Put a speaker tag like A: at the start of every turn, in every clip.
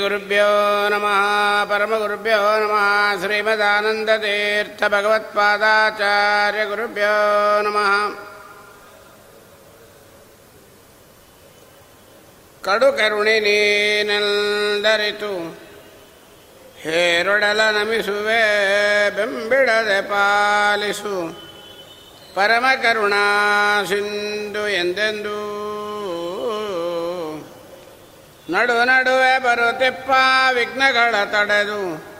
A: ಶ್ರೀಗುರುಭ್ಯೋ ನಮಃ ಪರಮಗುರುಭ್ಯೋ ನಮಃ ಶ್ರೀಮದಾನಂದತೀರ್ಥಭಗವತ್ಪಾದಾಚಾರ್ಯಗುರುಭ್ಯೋ ನಮಃ ಕಡು ಕರುಣಿ ನೀನೆಲ್ದರಿತು ಹೇರೊಡಲ ನಮಿಸುವೆ ಬೆಂಬಿಡದೆ ಪಾಲಿಸು ಪರಮ ಕರುಣಾ ಸಿಂಧು ಎಂದೆಂದೂ ನಡು ನಡುವೆ ಬರುತ್ತಿಪ್ಪ ವಿಘ್ನಗಳ ತಡೆದು.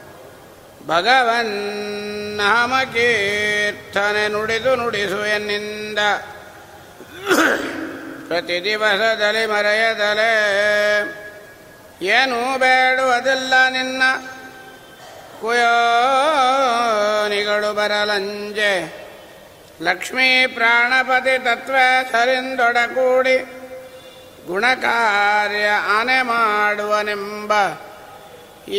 A: ಭಗವನ್ ನಾಮ ಕೀರ್ತನೆ ನುಡಿದು ನುಡಿಸು ಎನ್ನಿಂದ. ಪ್ರತಿ ದಿವಸದಲ್ಲಿ ಮರೆಯದಲೆ. ಏನೂ ಬೇಡುವುದಿಲ್ಲ ನಿನ್ನ. ಕುಯೋನಿಗಳು ಬರಲಂಜೆ. ಲಕ್ಷ್ಮೀ ಪ್ರಾಣಪತಿ ತತ್ವ ಸರಿಂದೊಡಕೂಡಿ. ಗುಣಕಾರ್ಯ ಆನೆ ಮಾಡುವನೆಂಬ ಈ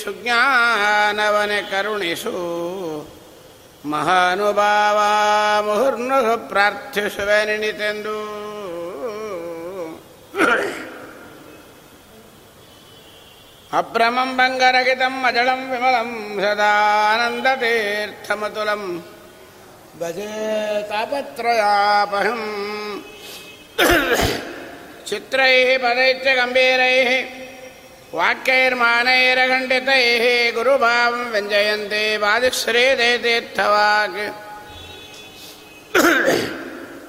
A: ಸುಜ್ಞಾನವನೆ ಕರುಣಿಸು ಮಹಾನುಭಾವ ಮುಹುರ್ನು ಪ್ರಾರ್ಥಿಸುವೆ ನಿಣಿತೆಂದು ಅಭ್ರಮಂ ಬಂಗರಹಿತಂ ಅಜಳಂ ವಿಮಲಂ ಸದಾನಂದತೀರ್ಥಮತುಲಂ ಭಜೆ ತಾಪತ್ರಯಾಪಹಂ சித்திரைः பதைச்ச கம்பீரைः वाक्यैर्मानैरखण्डितैः गुरुभावं व्यञ्जयन्ते वादिश्रीदेतीर्थवाक्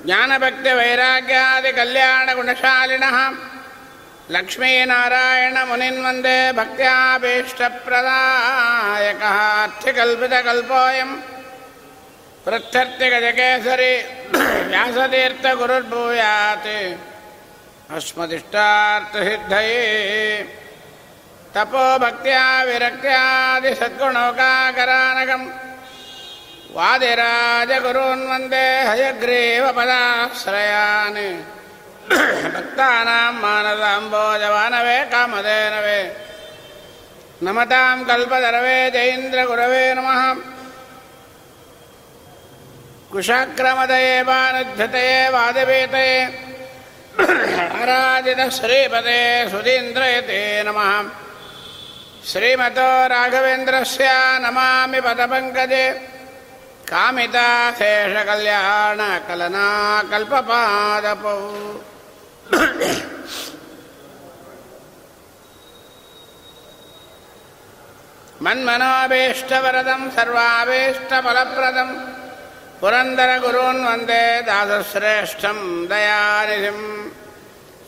A: ज्ञानभक्तिवैराग्यादिकल्याणगुणशालिनः लक्ष्मीनारायणमुनिन्वन्दे भक्त्याभीष्टप्रदायकः अर्थकल्पितकल्पोऽयं पृथर्तिगजकेसरि व्यासतीर्थगुरुर्भूयात् अस्मदिष्टार्थसिद्धये तपो भक्त्या विरक्त्यादिसद्गुणौकाकरानकम् वादिराजगुरून् वन्दे हयग्रीवपदाश्रयान् भक्तानां मानसाम्भोजवानवे कामधेनवे। नमतां कल्पतरवे जयीन्द्रगुरवे नमः। कुशाक्रमदये वानुद्धतये वादवेतये आराधितश्रीपदे सुधीन्द्रयते नमः। श्रीमतो राघवेन्द्रस्य नमामि पदपङ्कजे। कामिताशेषकल्याणकलना कल्पपादपौ मन्मनोभीष्टवरदं सर्वाभीष्टफलप्रदम् पुरन्दरगुरून् वन्दे दासश्रेष्ठं दयानिधिं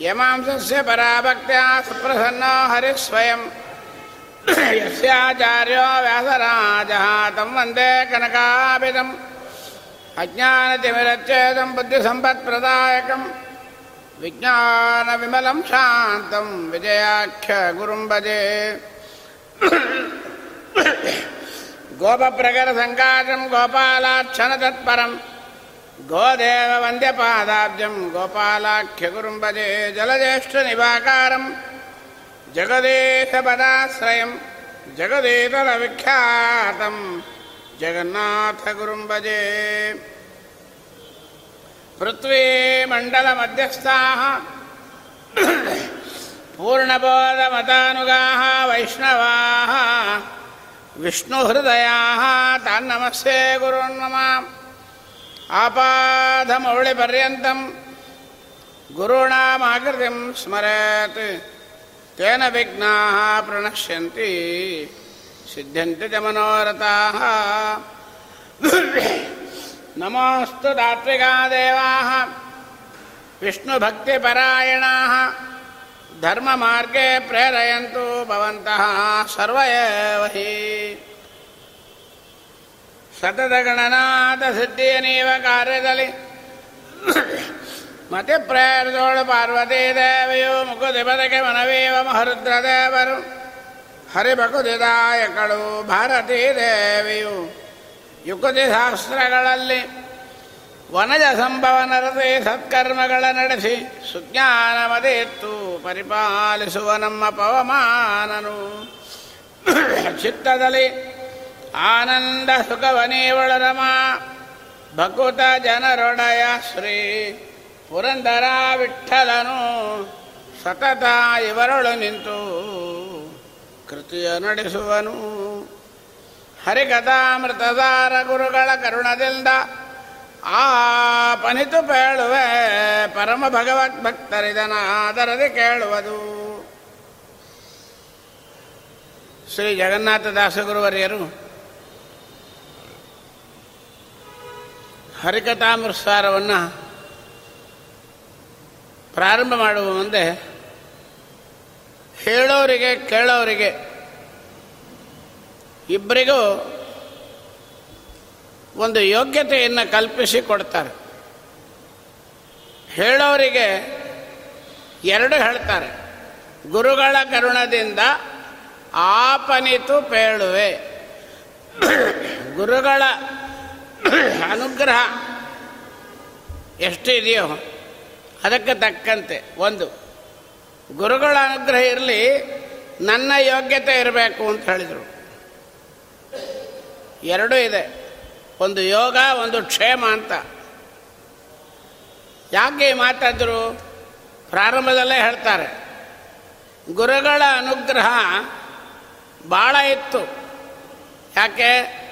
A: यमांसस्य पराभक्त्या सुप्रसन्नो हरिः स्वयं यस्याचार्यो व्यासराजः तं वन्दे कनकाभिदम् अज्ञानतिमिरच्चेदं बुद्धिसम्पत्प्रदायकं विज्ञानविमलं शान्तं विजयाख्यगुरुं भजे गोपप्रकरसङ्काशं गोपालाक्षणतत्परं गोदेववन्द्यपादाब्जं गोपालाख्यगुरुं भजे जलज्येष्ठनिवाकारं जगदीशपदाश्रयं जगदीतलविख्यातं जगन्नाथगुरुं भजे पृथ्वीमण्डलमध्यस्थाः पूर्णबोधमतानुगाः वैष्णवाः विष्णुहृदयाः तान्नमस्ये गुरून्मम आपाधमौळिपर्यन्तं गुरूणामाकृतिं स्मरेत्। तेन विघ्नाः प्रणश्यन्ति सिद्ध्यन्ति च मनोरथाः। नमोऽस्तु तात्विका देवाः विष्णुभक्तिपरायणाः ಧರ್ಮ ಮಾರ್ಗೇ ಪ್ರೇರಯಂತು ಭವಂತಹ ಸರ್ವಯೇವಹಿ ಹಿ. ಸತತ ಗಣನಾಥ ಸಿದ್ಧಿಯನೀವ ಕಾರ್ಯದಲ್ಲಿ ಮತಿ ಪ್ರೇರಿತೋಳು ಪಾರ್ವತಿ ದೇವಿಯು ಮುಗುದಿ ಬದಕೆ ಮನವೀವ ಮಹರುದ್ರ ದೇವರು. ಹರಿಬಕುದಿದಾಯಕಳು ಭಾರತೀ ದೇವಿಯು. ಯುಕುತಿ ಶಾಸ್ತ್ರಗಳಲ್ಲಿ ವನಜ ಸಂಭವ ನರತೆ ಸತ್ಕರ್ಮಗಳ ನಡೆಸಿ ಸುಜ್ಞಾನವದೆತ್ತು ಪರಿಪಾಲಿಸುವ ನಮ್ಮ ಪವಮಾನನು. ಚಿತ್ತದಲ್ಲಿ ಆನಂದ ಸುಖವನೇ ರಮ ಭಕುತ ಜನರೊಡಯ ಶ್ರೀ ಪುರಂದರ ವಿಠಲನು ಸತತ ಇವರೊಳು ನಿಂತು ಕೃತಿಯ ನಡೆಸುವನು. ಹರಿಕಥಾಮೃತದಾರ ಗುರುಗಳ ಕರುಣದಿಂದ ಆ ಪನಿತು ಪೇಳುವೆ ಪರಮ ಭಗವತ್ ಭಕ್ತರಿದನ ಆದರದೆ ಕೇಳುವುದು. ಶ್ರೀ ಜಗನ್ನಾಥ ದಾಸಗುರುವರಿಯರು ಹರಿಕಥಾಮೃತಸಾರವನ್ನು ಪ್ರಾರಂಭ ಮಾಡುವ ಮುಂದೆ ಹೇಳೋರಿಗೆ ಕೇಳೋರಿಗೆ ಇಬ್ಬರಿಗೂ ಒಂದು ಯೋಗ್ಯತೆಯನ್ನು ಕಲ್ಪಿಸಿ ಕೊಡ್ತಾರೆ. ಹೇಳೋರಿಗೆ ಎರಡು ಹೇಳ್ತಾರೆ. ಗುರುಗಳ ಕರುಣದಿಂದ ಆಪನಿತು ಪೇಳುವೆ. ಗುರುಗಳ ಅನುಗ್ರಹ ಎಷ್ಟು ಇದೆಯೋ ಅದಕ್ಕೆ ತಕ್ಕಂತೆ. ಒಂದು, ಗುರುಗಳ ಅನುಗ್ರಹ ಇರಲಿ, ನನ್ನ ಯೋಗ್ಯತೆ ಇರಬೇಕು ಅಂತ ಹೇಳಿದರು. ಎರಡೂ ಇದೆ. ಒಂದು ಯೋಗ, ಒಂದು ಕ್ಷೇಮ ಅಂತ. ಯಾಕೆ ಮಾತಾದ್ರು? ಪ್ರಾರಂಭದಲ್ಲೇ ಹೇಳ್ತಾರೆ. ಗುರುಗಳ ಅನುಗ್ರಹ ಭಾಳ ಇತ್ತು. ಯಾಕೆ?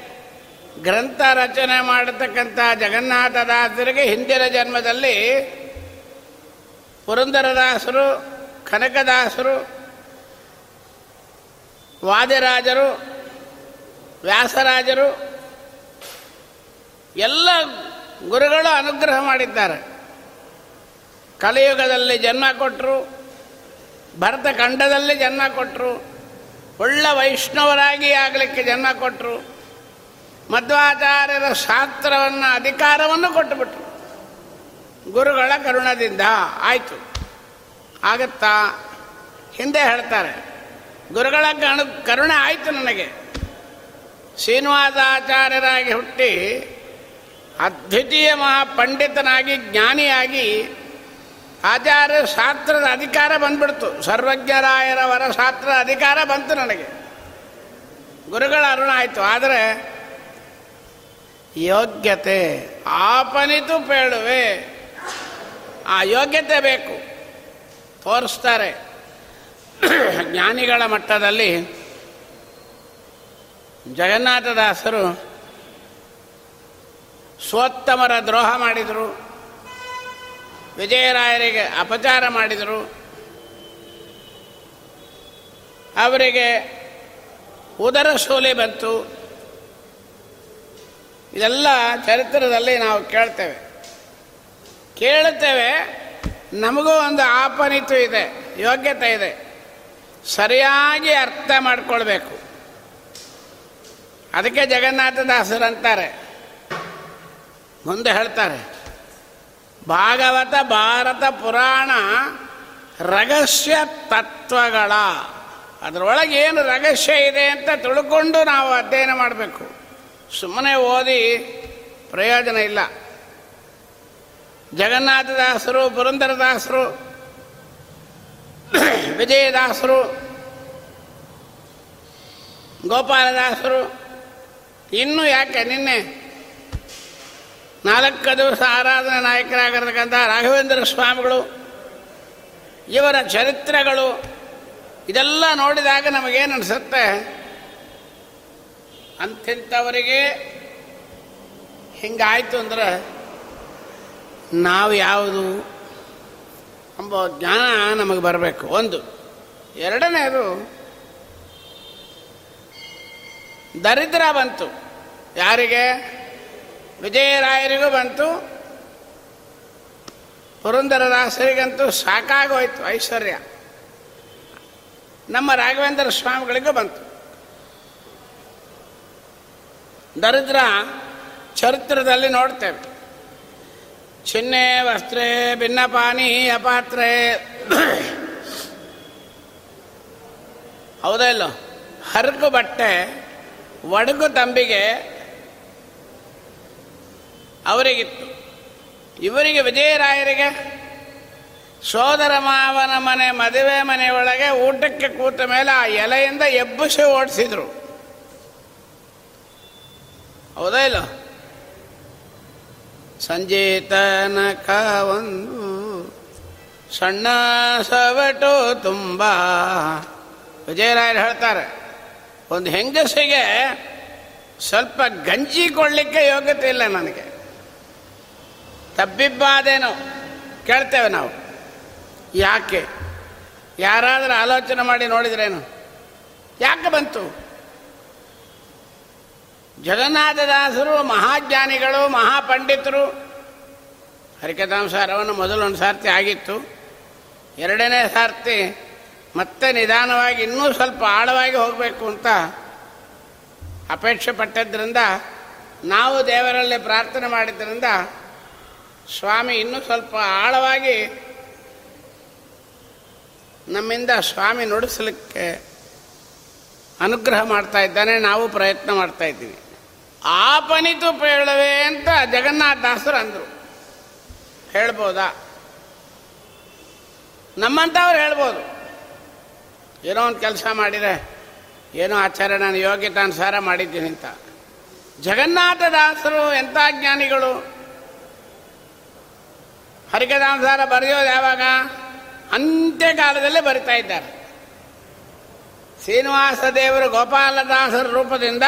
A: ಗ್ರಂಥ ರಚನೆ ಮಾಡತಕ್ಕಂಥ ಜಗನ್ನಾಥದಾಸರಿಗೆ ಹಿಂದಿನ ಜನ್ಮದಲ್ಲಿ ಪುರಂದರದಾಸರು, ಕನಕದಾಸರು, ವಾದಿರಾಜರು, ವ್ಯಾಸರಾಜರು ಎಲ್ಲ ಗುರುಗಳು ಅನುಗ್ರಹ ಮಾಡಿದ್ದಾರೆ. ಕಲಿಯುಗದಲ್ಲಿ ಜನ್ಮ ಕೊಟ್ಟರು ಭರತ ಖಂಡದಲ್ಲಿ ಜನ್ಮ ಕೊಟ್ಟರು ಒಳ್ಳೆ ವೈಷ್ಣವರಾಗಿ ಆಗಲಿಕ್ಕೆ ಜನ್ಮ ಕೊಟ್ಟರು ಮಧ್ವಾಚಾರ್ಯರ ಶಾಸ್ತ್ರವನ್ನು, ಅಧಿಕಾರವನ್ನು ಕೊಟ್ಟುಬಿಟ್ರು. ಗುರುಗಳ ಕರುಣದಿಂದ ಆಯಿತು. ಆಗತ್ತಾ? ಹಿಂದೆ ಹೇಳ್ತಾರೆ, ಗುರುಗಳ ಕರುಣೆ ಆಯಿತು ನನಗೆ. ಶ್ರೀನಿವಾಸಾಚಾರ್ಯರಾಗಿ ಹುಟ್ಟಿ ಅದ್ವಿತೀಯ ಮಹಾಪಂಡಿತನಾಗಿ, ಜ್ಞಾನಿಯಾಗಿ ಆಚಾರ್ಯ ಶಾಸ್ತ್ರದ ಅಧಿಕಾರ ಬಂದ್ಬಿಡ್ತು. ಸರ್ವಜ್ಞರಾಯರವರ ಶಾಸ್ತ್ರದ ಶಾಸ್ತ್ರ ಅಧಿಕಾರ ಬಂತು ನನಗೆ. ಗುರುಗಳ ಅರುಣ ಆಯಿತು ಆದರೆ ಯೋಗ್ಯತೆ ಆಪನಿತು ಪೇಳುವೆ. ಆ ಯೋಗ್ಯತೆ ಬೇಕು. ತೋರಿಸ್ತಾರೆ. ಜ್ಞಾನಿಗಳ ಮಟ್ಟದಲ್ಲಿ ಜಗನ್ನಾಥದಾಸರು ಸ್ವೋತ್ತಮರ ದ್ರೋಹ ಮಾಡಿದರು. ವಿಜಯರಾಯರಿಗೆ ಅಪಚಾರ ಮಾಡಿದರು. ಅವರಿಗೆ ಉದರ ಸೋಲೆ ಬಂತು. ಇದೆಲ್ಲ ಚರಿತ್ರದಲ್ಲಿ ನಾವು ಕೇಳ್ತೇವೆ. ಕೇಳುತ್ತೇವೆ ನಮಗೂ ಒಂದು ಆಪನಿತು ಇದೆ, ಯೋಗ್ಯತೆ ಇದೆ. ಸರಿಯಾಗಿ ಅರ್ಥ ಮಾಡಿಕೊಳ್ಬೇಕು. ಅದಕ್ಕೆ ಜಗನ್ನಾಥದಾಸರು ಅಂತಾರೆ ಮುಂದೆ ಹೇಳ್ತಾರೆ. ಭಾಗವತ, ಭಾರತ ಪುರಾಣ, ರಹಸ್ಯ ತತ್ವಗಳ. ಅದರೊಳಗೆ ಏನು ರಹಸ್ಯ ಇದೆ ಅಂತ ತಿಳ್ಕೊಂಡು ನಾವು ಅಧ್ಯಯನ ಮಾಡಬೇಕು. ಸುಮ್ಮನೆ ಓದಿ ಪ್ರಯೋಜನ ಇಲ್ಲ. ಜಗನ್ನಾಥದಾಸರು, ಪುರಂದರದಾಸರು, ವಿಜಯದಾಸರು, ಗೋಪಾಲದಾಸರು, ಇನ್ನೂ ಯಾಕೆ ನಿನ್ನೆ ನಾಲ್ಕು ದಿವಸ ಆರಾಧನಾ ನಾಯಕರಾಗಿರ್ತಕ್ಕಂಥ ರಾಘವೇಂದ್ರ ಸ್ವಾಮಿಗಳು, ಇವರ ಚರಿತ್ರೆಗಳು, ಇದೆಲ್ಲ ನೋಡಿದಾಗ ನಮಗೇನು ಅನಿಸುತ್ತೆ? ಅಂಥಿಂಥವರಿಗೆ ಹಿಂಗಾಯಿತು ಅಂದ್ರೆ ನಾವು ಯಾವುದು ಎಂಬ ಜ್ಞಾನ ನಮಗೆ ಬರಬೇಕು. ಒಂದು. ಎರಡನೇದು, ದರಿದ್ರ ಬಂತು. ಯಾರಿಗೆ? ವಿಜಯರಾಯರಿಗೂ ಬಂತು. ಪುರಂದರದಾಸರಿಗಂತೂ ಸಾಕಾಗೋಯ್ತು ಐಶ್ವರ್ಯ. ನಮ್ಮ ರಾಘವೇಂದ್ರ ಸ್ವಾಮಿಗಳಿಗೂ ಬಂತು. ದರಿದ್ರ ಚರಿತ್ರದಲ್ಲಿ ನೋಡ್ತೇವೆ. ಚಿನ್ನೆ ವಸ್ತ್ರೆ ಭಿನ್ನಪಾನಿ ಅಪಾತ್ರೆ ಹೌದಾ ಇಲ್ಲೋ? ಹರಕು ಬಟ್ಟೆ, ಒಡಗು ತಂಬಿಗೆ ಅವರಿಗಿತ್ತು. ಇವರಿಗೆ ವಿಜಯರಾಯರಿಗೆ ಸೋದರ ಮಾವನ ಮನೆ ಮದುವೆ ಮನೆಯೊಳಗೆ ಊಟಕ್ಕೆ ಕೂತ ಮೇಲೆ ಆ ಎಲೆಯಿಂದ ಎಬ್ಬಿಸಿ ಓಡಿಸಿದ್ರು. ಹೌದಾ ಇಲ್ಲ? ಸಂಜೀತನ ಒಂದು ಸಣ್ಣ ಸವಟು ತುಂಬ. ವಿಜಯರಾಯರು ಹೇಳ್ತಾರೆ, ಒಂದು ಹೆಂಗಸಿಗೆ ಸ್ವಲ್ಪ ಗಂಜಿ ಕೊಡಲಿಕ್ಕೆ ಯೋಗ್ಯತೆ ಇಲ್ಲ ನನಗೆ. ತಬ್ಬಿಬ್ಬಾದೇನೋ ಕೇಳ್ತೇವೆ ನಾವು. ಯಾಕೆ? ಯಾರಾದರೂ ಆಲೋಚನೆ ಮಾಡಿ ನೋಡಿದ್ರೇನು? ಯಾಕೆ ಬಂತು? ಜಗನ್ನಾಥದಾಸರು, ಮಹಾಜ್ಞಾನಿಗಳು, ಮಹಾಪಂಡಿತರು ಹರಿಕಥಾಂಸಾರವನ್ನು ಮೊದಲೊಂದು ಸಾರ್ತಿ ಆಗಿತ್ತು. ಎರಡನೇ ಸಾರ್ತಿ ಮತ್ತೆ ನಿಧಾನವಾಗಿ ಇನ್ನೂ ಸ್ವಲ್ಪ ಆಳವಾಗಿ ಹೋಗಬೇಕು ಅಂತ ಅಪೇಕ್ಷೆ ಪಟ್ಟದ್ರಿಂದ ನಾವು ದೇವರಲ್ಲಿ ಪ್ರಾರ್ಥನೆ ಮಾಡಿದ್ದರಿಂದ ಸ್ವಾಮಿ ಇನ್ನೂ ಸ್ವಲ್ಪ ಆಳವಾಗಿ ನಮ್ಮಿಂದ ಸ್ವಾಮಿ ನುಡಿಸಲಿಕ್ಕೆ ಅನುಗ್ರಹ ಮಾಡ್ತಾ ಇದ್ದಾನೆ, ನಾವು ಪ್ರಯತ್ನ ಮಾಡ್ತಾ ಇದ್ದೀವಿ. ಆಪನಿತು ಪೇಳವೆ ಅಂತ ಜಗನ್ನಾಥ ದಾಸರು ಅಂದರು. ಹೇಳ್ಬೋದಾ? ನಮ್ಮಂಥವ್ರು ಹೇಳ್ಬೋದು. ಏನೋ ಒಂದು ಕೆಲಸ ಮಾಡಿದರೆ ಏನೋ ಆಚಾರ್ಯ ನಾನು ಯೋಗ್ಯತಾನುಸಾರ ಮಾಡಿದ್ದೀನಿ ಅಂತ ಜಗನ್ನಾಥ ದಾಸರು ಎಂಥ ಜ್ಞಾನಿಗಳು? ಹರಿಕದಾನುಸಾರ ಬರೆಯೋದು ಯಾವಾಗ? ಅಂತ್ಯಕಾಲದಲ್ಲೇ ಬರಿತಾ ಇದ್ದಾರೆ. ಶ್ರೀನಿವಾಸ ದೇವರು ಗೋಪಾಲದಾಸರ ರೂಪದಿಂದ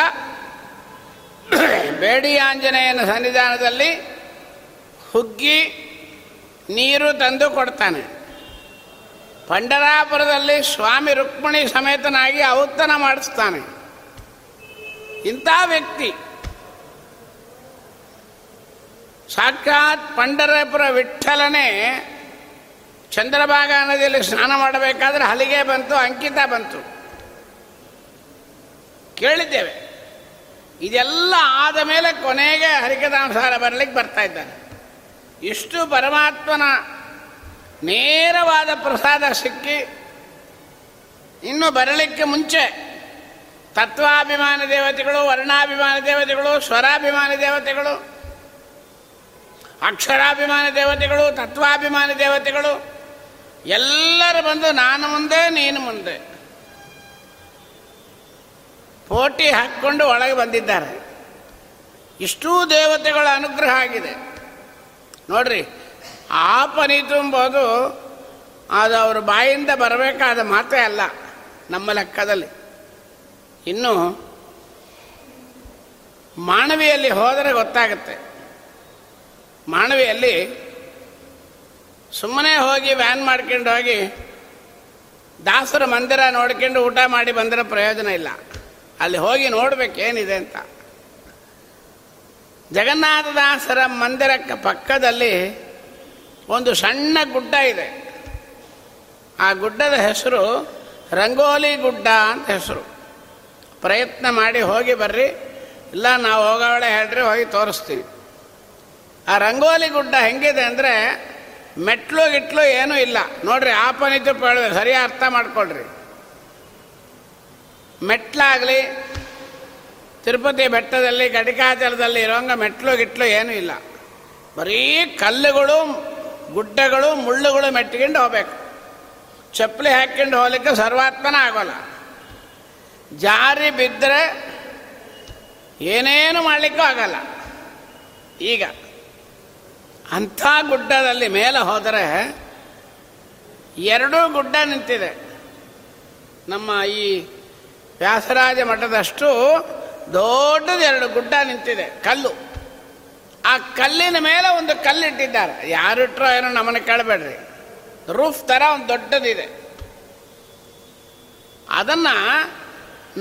A: ಬೇಡಿ ಆಂಜನೇಯನ ಸನ್ನಿಧಾನದಲ್ಲಿ ಹುಗ್ಗಿ ನೀರು ತಂದು ಕೊಡ್ತಾನೆ. ಪಂಡರಾಪುರದಲ್ಲಿ ಸ್ವಾಮಿ ರುಕ್ಮಿಣಿ ಸಮೇತನಾಗಿ ಔತಣ ಮಾಡಿಸ್ತಾನೆ. ಇಂಥ ವ್ಯಕ್ತಿ ಸಾಕ್ಷಾತ್ ಪಂಡರಪುರ ವಿಠಲನೇ ಚಂದ್ರಭಾಗ ನದಿಯಲ್ಲಿ ಸ್ನಾನ ಮಾಡಬೇಕಾದ್ರೆ ಹಲಿಗೆ ಬಂತು, ಅಂಕಿತ ಬಂತು. ಕೇಳಿದ್ದೇವೆ. ಇದೆಲ್ಲ ಆದ ಮೇಲೆ ಕೊನೆಗೆ ಹರಿಕಥಾನುಸಾರ ಬರಲಿಕ್ಕೆ ಬರ್ತಾ ಇದ್ದಾನೆ. ಇಷ್ಟು ಪರಮಾತ್ಮನ ನೇರವಾದ ಪ್ರಸಾದ ಸಿಕ್ಕಿ ಇನ್ನು ಬರಲಿಕ್ಕೆ ಮುಂಚೆ ತತ್ವಾಭಿಮಾನ ದೇವತೆಗಳು, ವರ್ಣಾಭಿಮಾನ ದೇವತೆಗಳು, ಸ್ವರಾಭಿಮಾನ ದೇವತೆಗಳು ಅಕ್ಷರಾಭಿಮಾನ ದೇವತೆಗಳು, ತತ್ವಾಭಿಮಾನಿ ದೇವತೆಗಳು, ಎಲ್ಲರೂ ಬಂದು ನಾನು ಮುಂದೆ, ನೀನು ಮುಂದೆ. ಪೋಟಿ ಹಾಕ್ಕೊಂಡು ಒಳಗೆ ಬಂದಿದ್ದಾರೆ. ಇಷ್ಟೂ ದೇವತೆಗಳ ಅನುಗ್ರಹ ಆಗಿದೆ. ನೋಡ್ರಿ, ಆಪನಿ ತುಂಬೋದು ಅದು ಅವ್ರ ಬಾಯಿಂದ ಬರಬೇಕಾದ ಮಾತೇ ಅಲ್ಲ, ನಮ್ಮ ಲೆಕ್ಕದಲ್ಲಿ. ಇನ್ನು, ಮಾನವಿಯಲ್ಲಿ ಹೋದರೆ ಗೊತ್ತಾಗುತ್ತೆ. ಮಾನವಿಯಲ್ಲಿ ಸುಮ್ಮನೆ ಹೋಗಿ ವ್ಯಾನ್ ಮಾಡ್ಕೊಂಡು ಹೋಗಿ ದಾಸರ ಮಂದಿರ ನೋಡ್ಕೊಂಡು ಊಟ ಮಾಡಿ ಬಂದರೆ ಪ್ರಯೋಜನ ಇಲ್ಲ. ಅಲ್ಲಿ ಹೋಗಿ ನೋಡ್ಬೇಕೇನಿದೆ ಅಂತ. ಜಗನ್ನಾಥದಾಸರ ಮಂದಿರಕ್ಕೆ ಪಕ್ಕದಲ್ಲಿ ಒಂದು ಸಣ್ಣ ಗುಡ್ಡ ಇದೆ. ಆ ಗುಡ್ಡದ ಹೆಸರು ರಂಗೋಲಿ ಗುಡ್ಡ ಅಂತ ಹೆಸರು. ಪ್ರಯತ್ನ ಮಾಡಿ ಹೋಗಿ ಬರ್ರಿ. ಇಲ್ಲ, ನಾವು ಹೋಗೋಳೆ ಹೇಳ್ರಿ, ಹೋಗಿ ತೋರಿಸ್ತೀವಿ. ಆ ರಂಗೋಲಿ ಗುಡ್ಡ ಹೆಂಗಿದೆ ಅಂದರೆ ಮೆಟ್ಲು ಗಿಟ್ಲು ಏನೂ ಇಲ್ಲ. ನೋಡ್ರಿ ಆಪನಿತು ಪೇಳುವೆ. ಸರಿ ಅರ್ಥ ಮಾಡ್ಕೊಳ್ರಿ. ಮೆಟ್ಲಾಗಲಿ, ತಿರುಪತಿ ಬೆಟ್ಟದಲ್ಲಿ ಗಡಿಕಾಚಲದಲ್ಲಿ ಇರೋಂಗ ಮೆಟ್ಲು ಗಿಟ್ಲು ಏನೂ ಇಲ್ಲ. ಬರೀ ಕಲ್ಲುಗಳು, ಗುಡ್ಡಗಳು, ಮುಳ್ಳುಗಳು ಮೆಟ್ಕೊಂಡು ಹೋಗ್ಬೇಕು. ಚಪ್ಪಲಿ ಹಾಕ್ಕೊಂಡು ಹೋಗ್ಲಿಕ್ಕೆ ಸರ್ವಾತ್ಮನ ಆಗೋಲ್ಲ. ಜಾರಿ ಬಿದ್ದರೆ ಏನೇನು ಮಾಡಲಿಕ್ಕೂ ಆಗಲ್ಲ. ಈಗ ಅಂಥ ಗುಡ್ಡದಲ್ಲಿ ಮೇಲೆ ಹೋದರೆ ಎರಡೂ ಗುಡ್ಡ ನಿಂತಿದೆ. ನಮ್ಮ ಈ ವ್ಯಾಸರಾಜ ಮಠದಷ್ಟು ದೊಡ್ಡದು ಎರಡು ಗುಡ್ಡ ನಿಂತಿದೆ, ಕಲ್ಲು. ಆ ಕಲ್ಲಿನ ಮೇಲೆ ಒಂದು ಕಲ್ಲಿಟ್ಟಿದ್ದಾರೆ. ಯಾರಿಟ್ರೋ ಏನೋ ನಮ್ಮನ್ನು ಕೇಳಬೇಡ್ರಿ. ರೂಫ್ ಥರ ಒಂದು ದೊಡ್ಡದಿದೆ. ಅದನ್ನು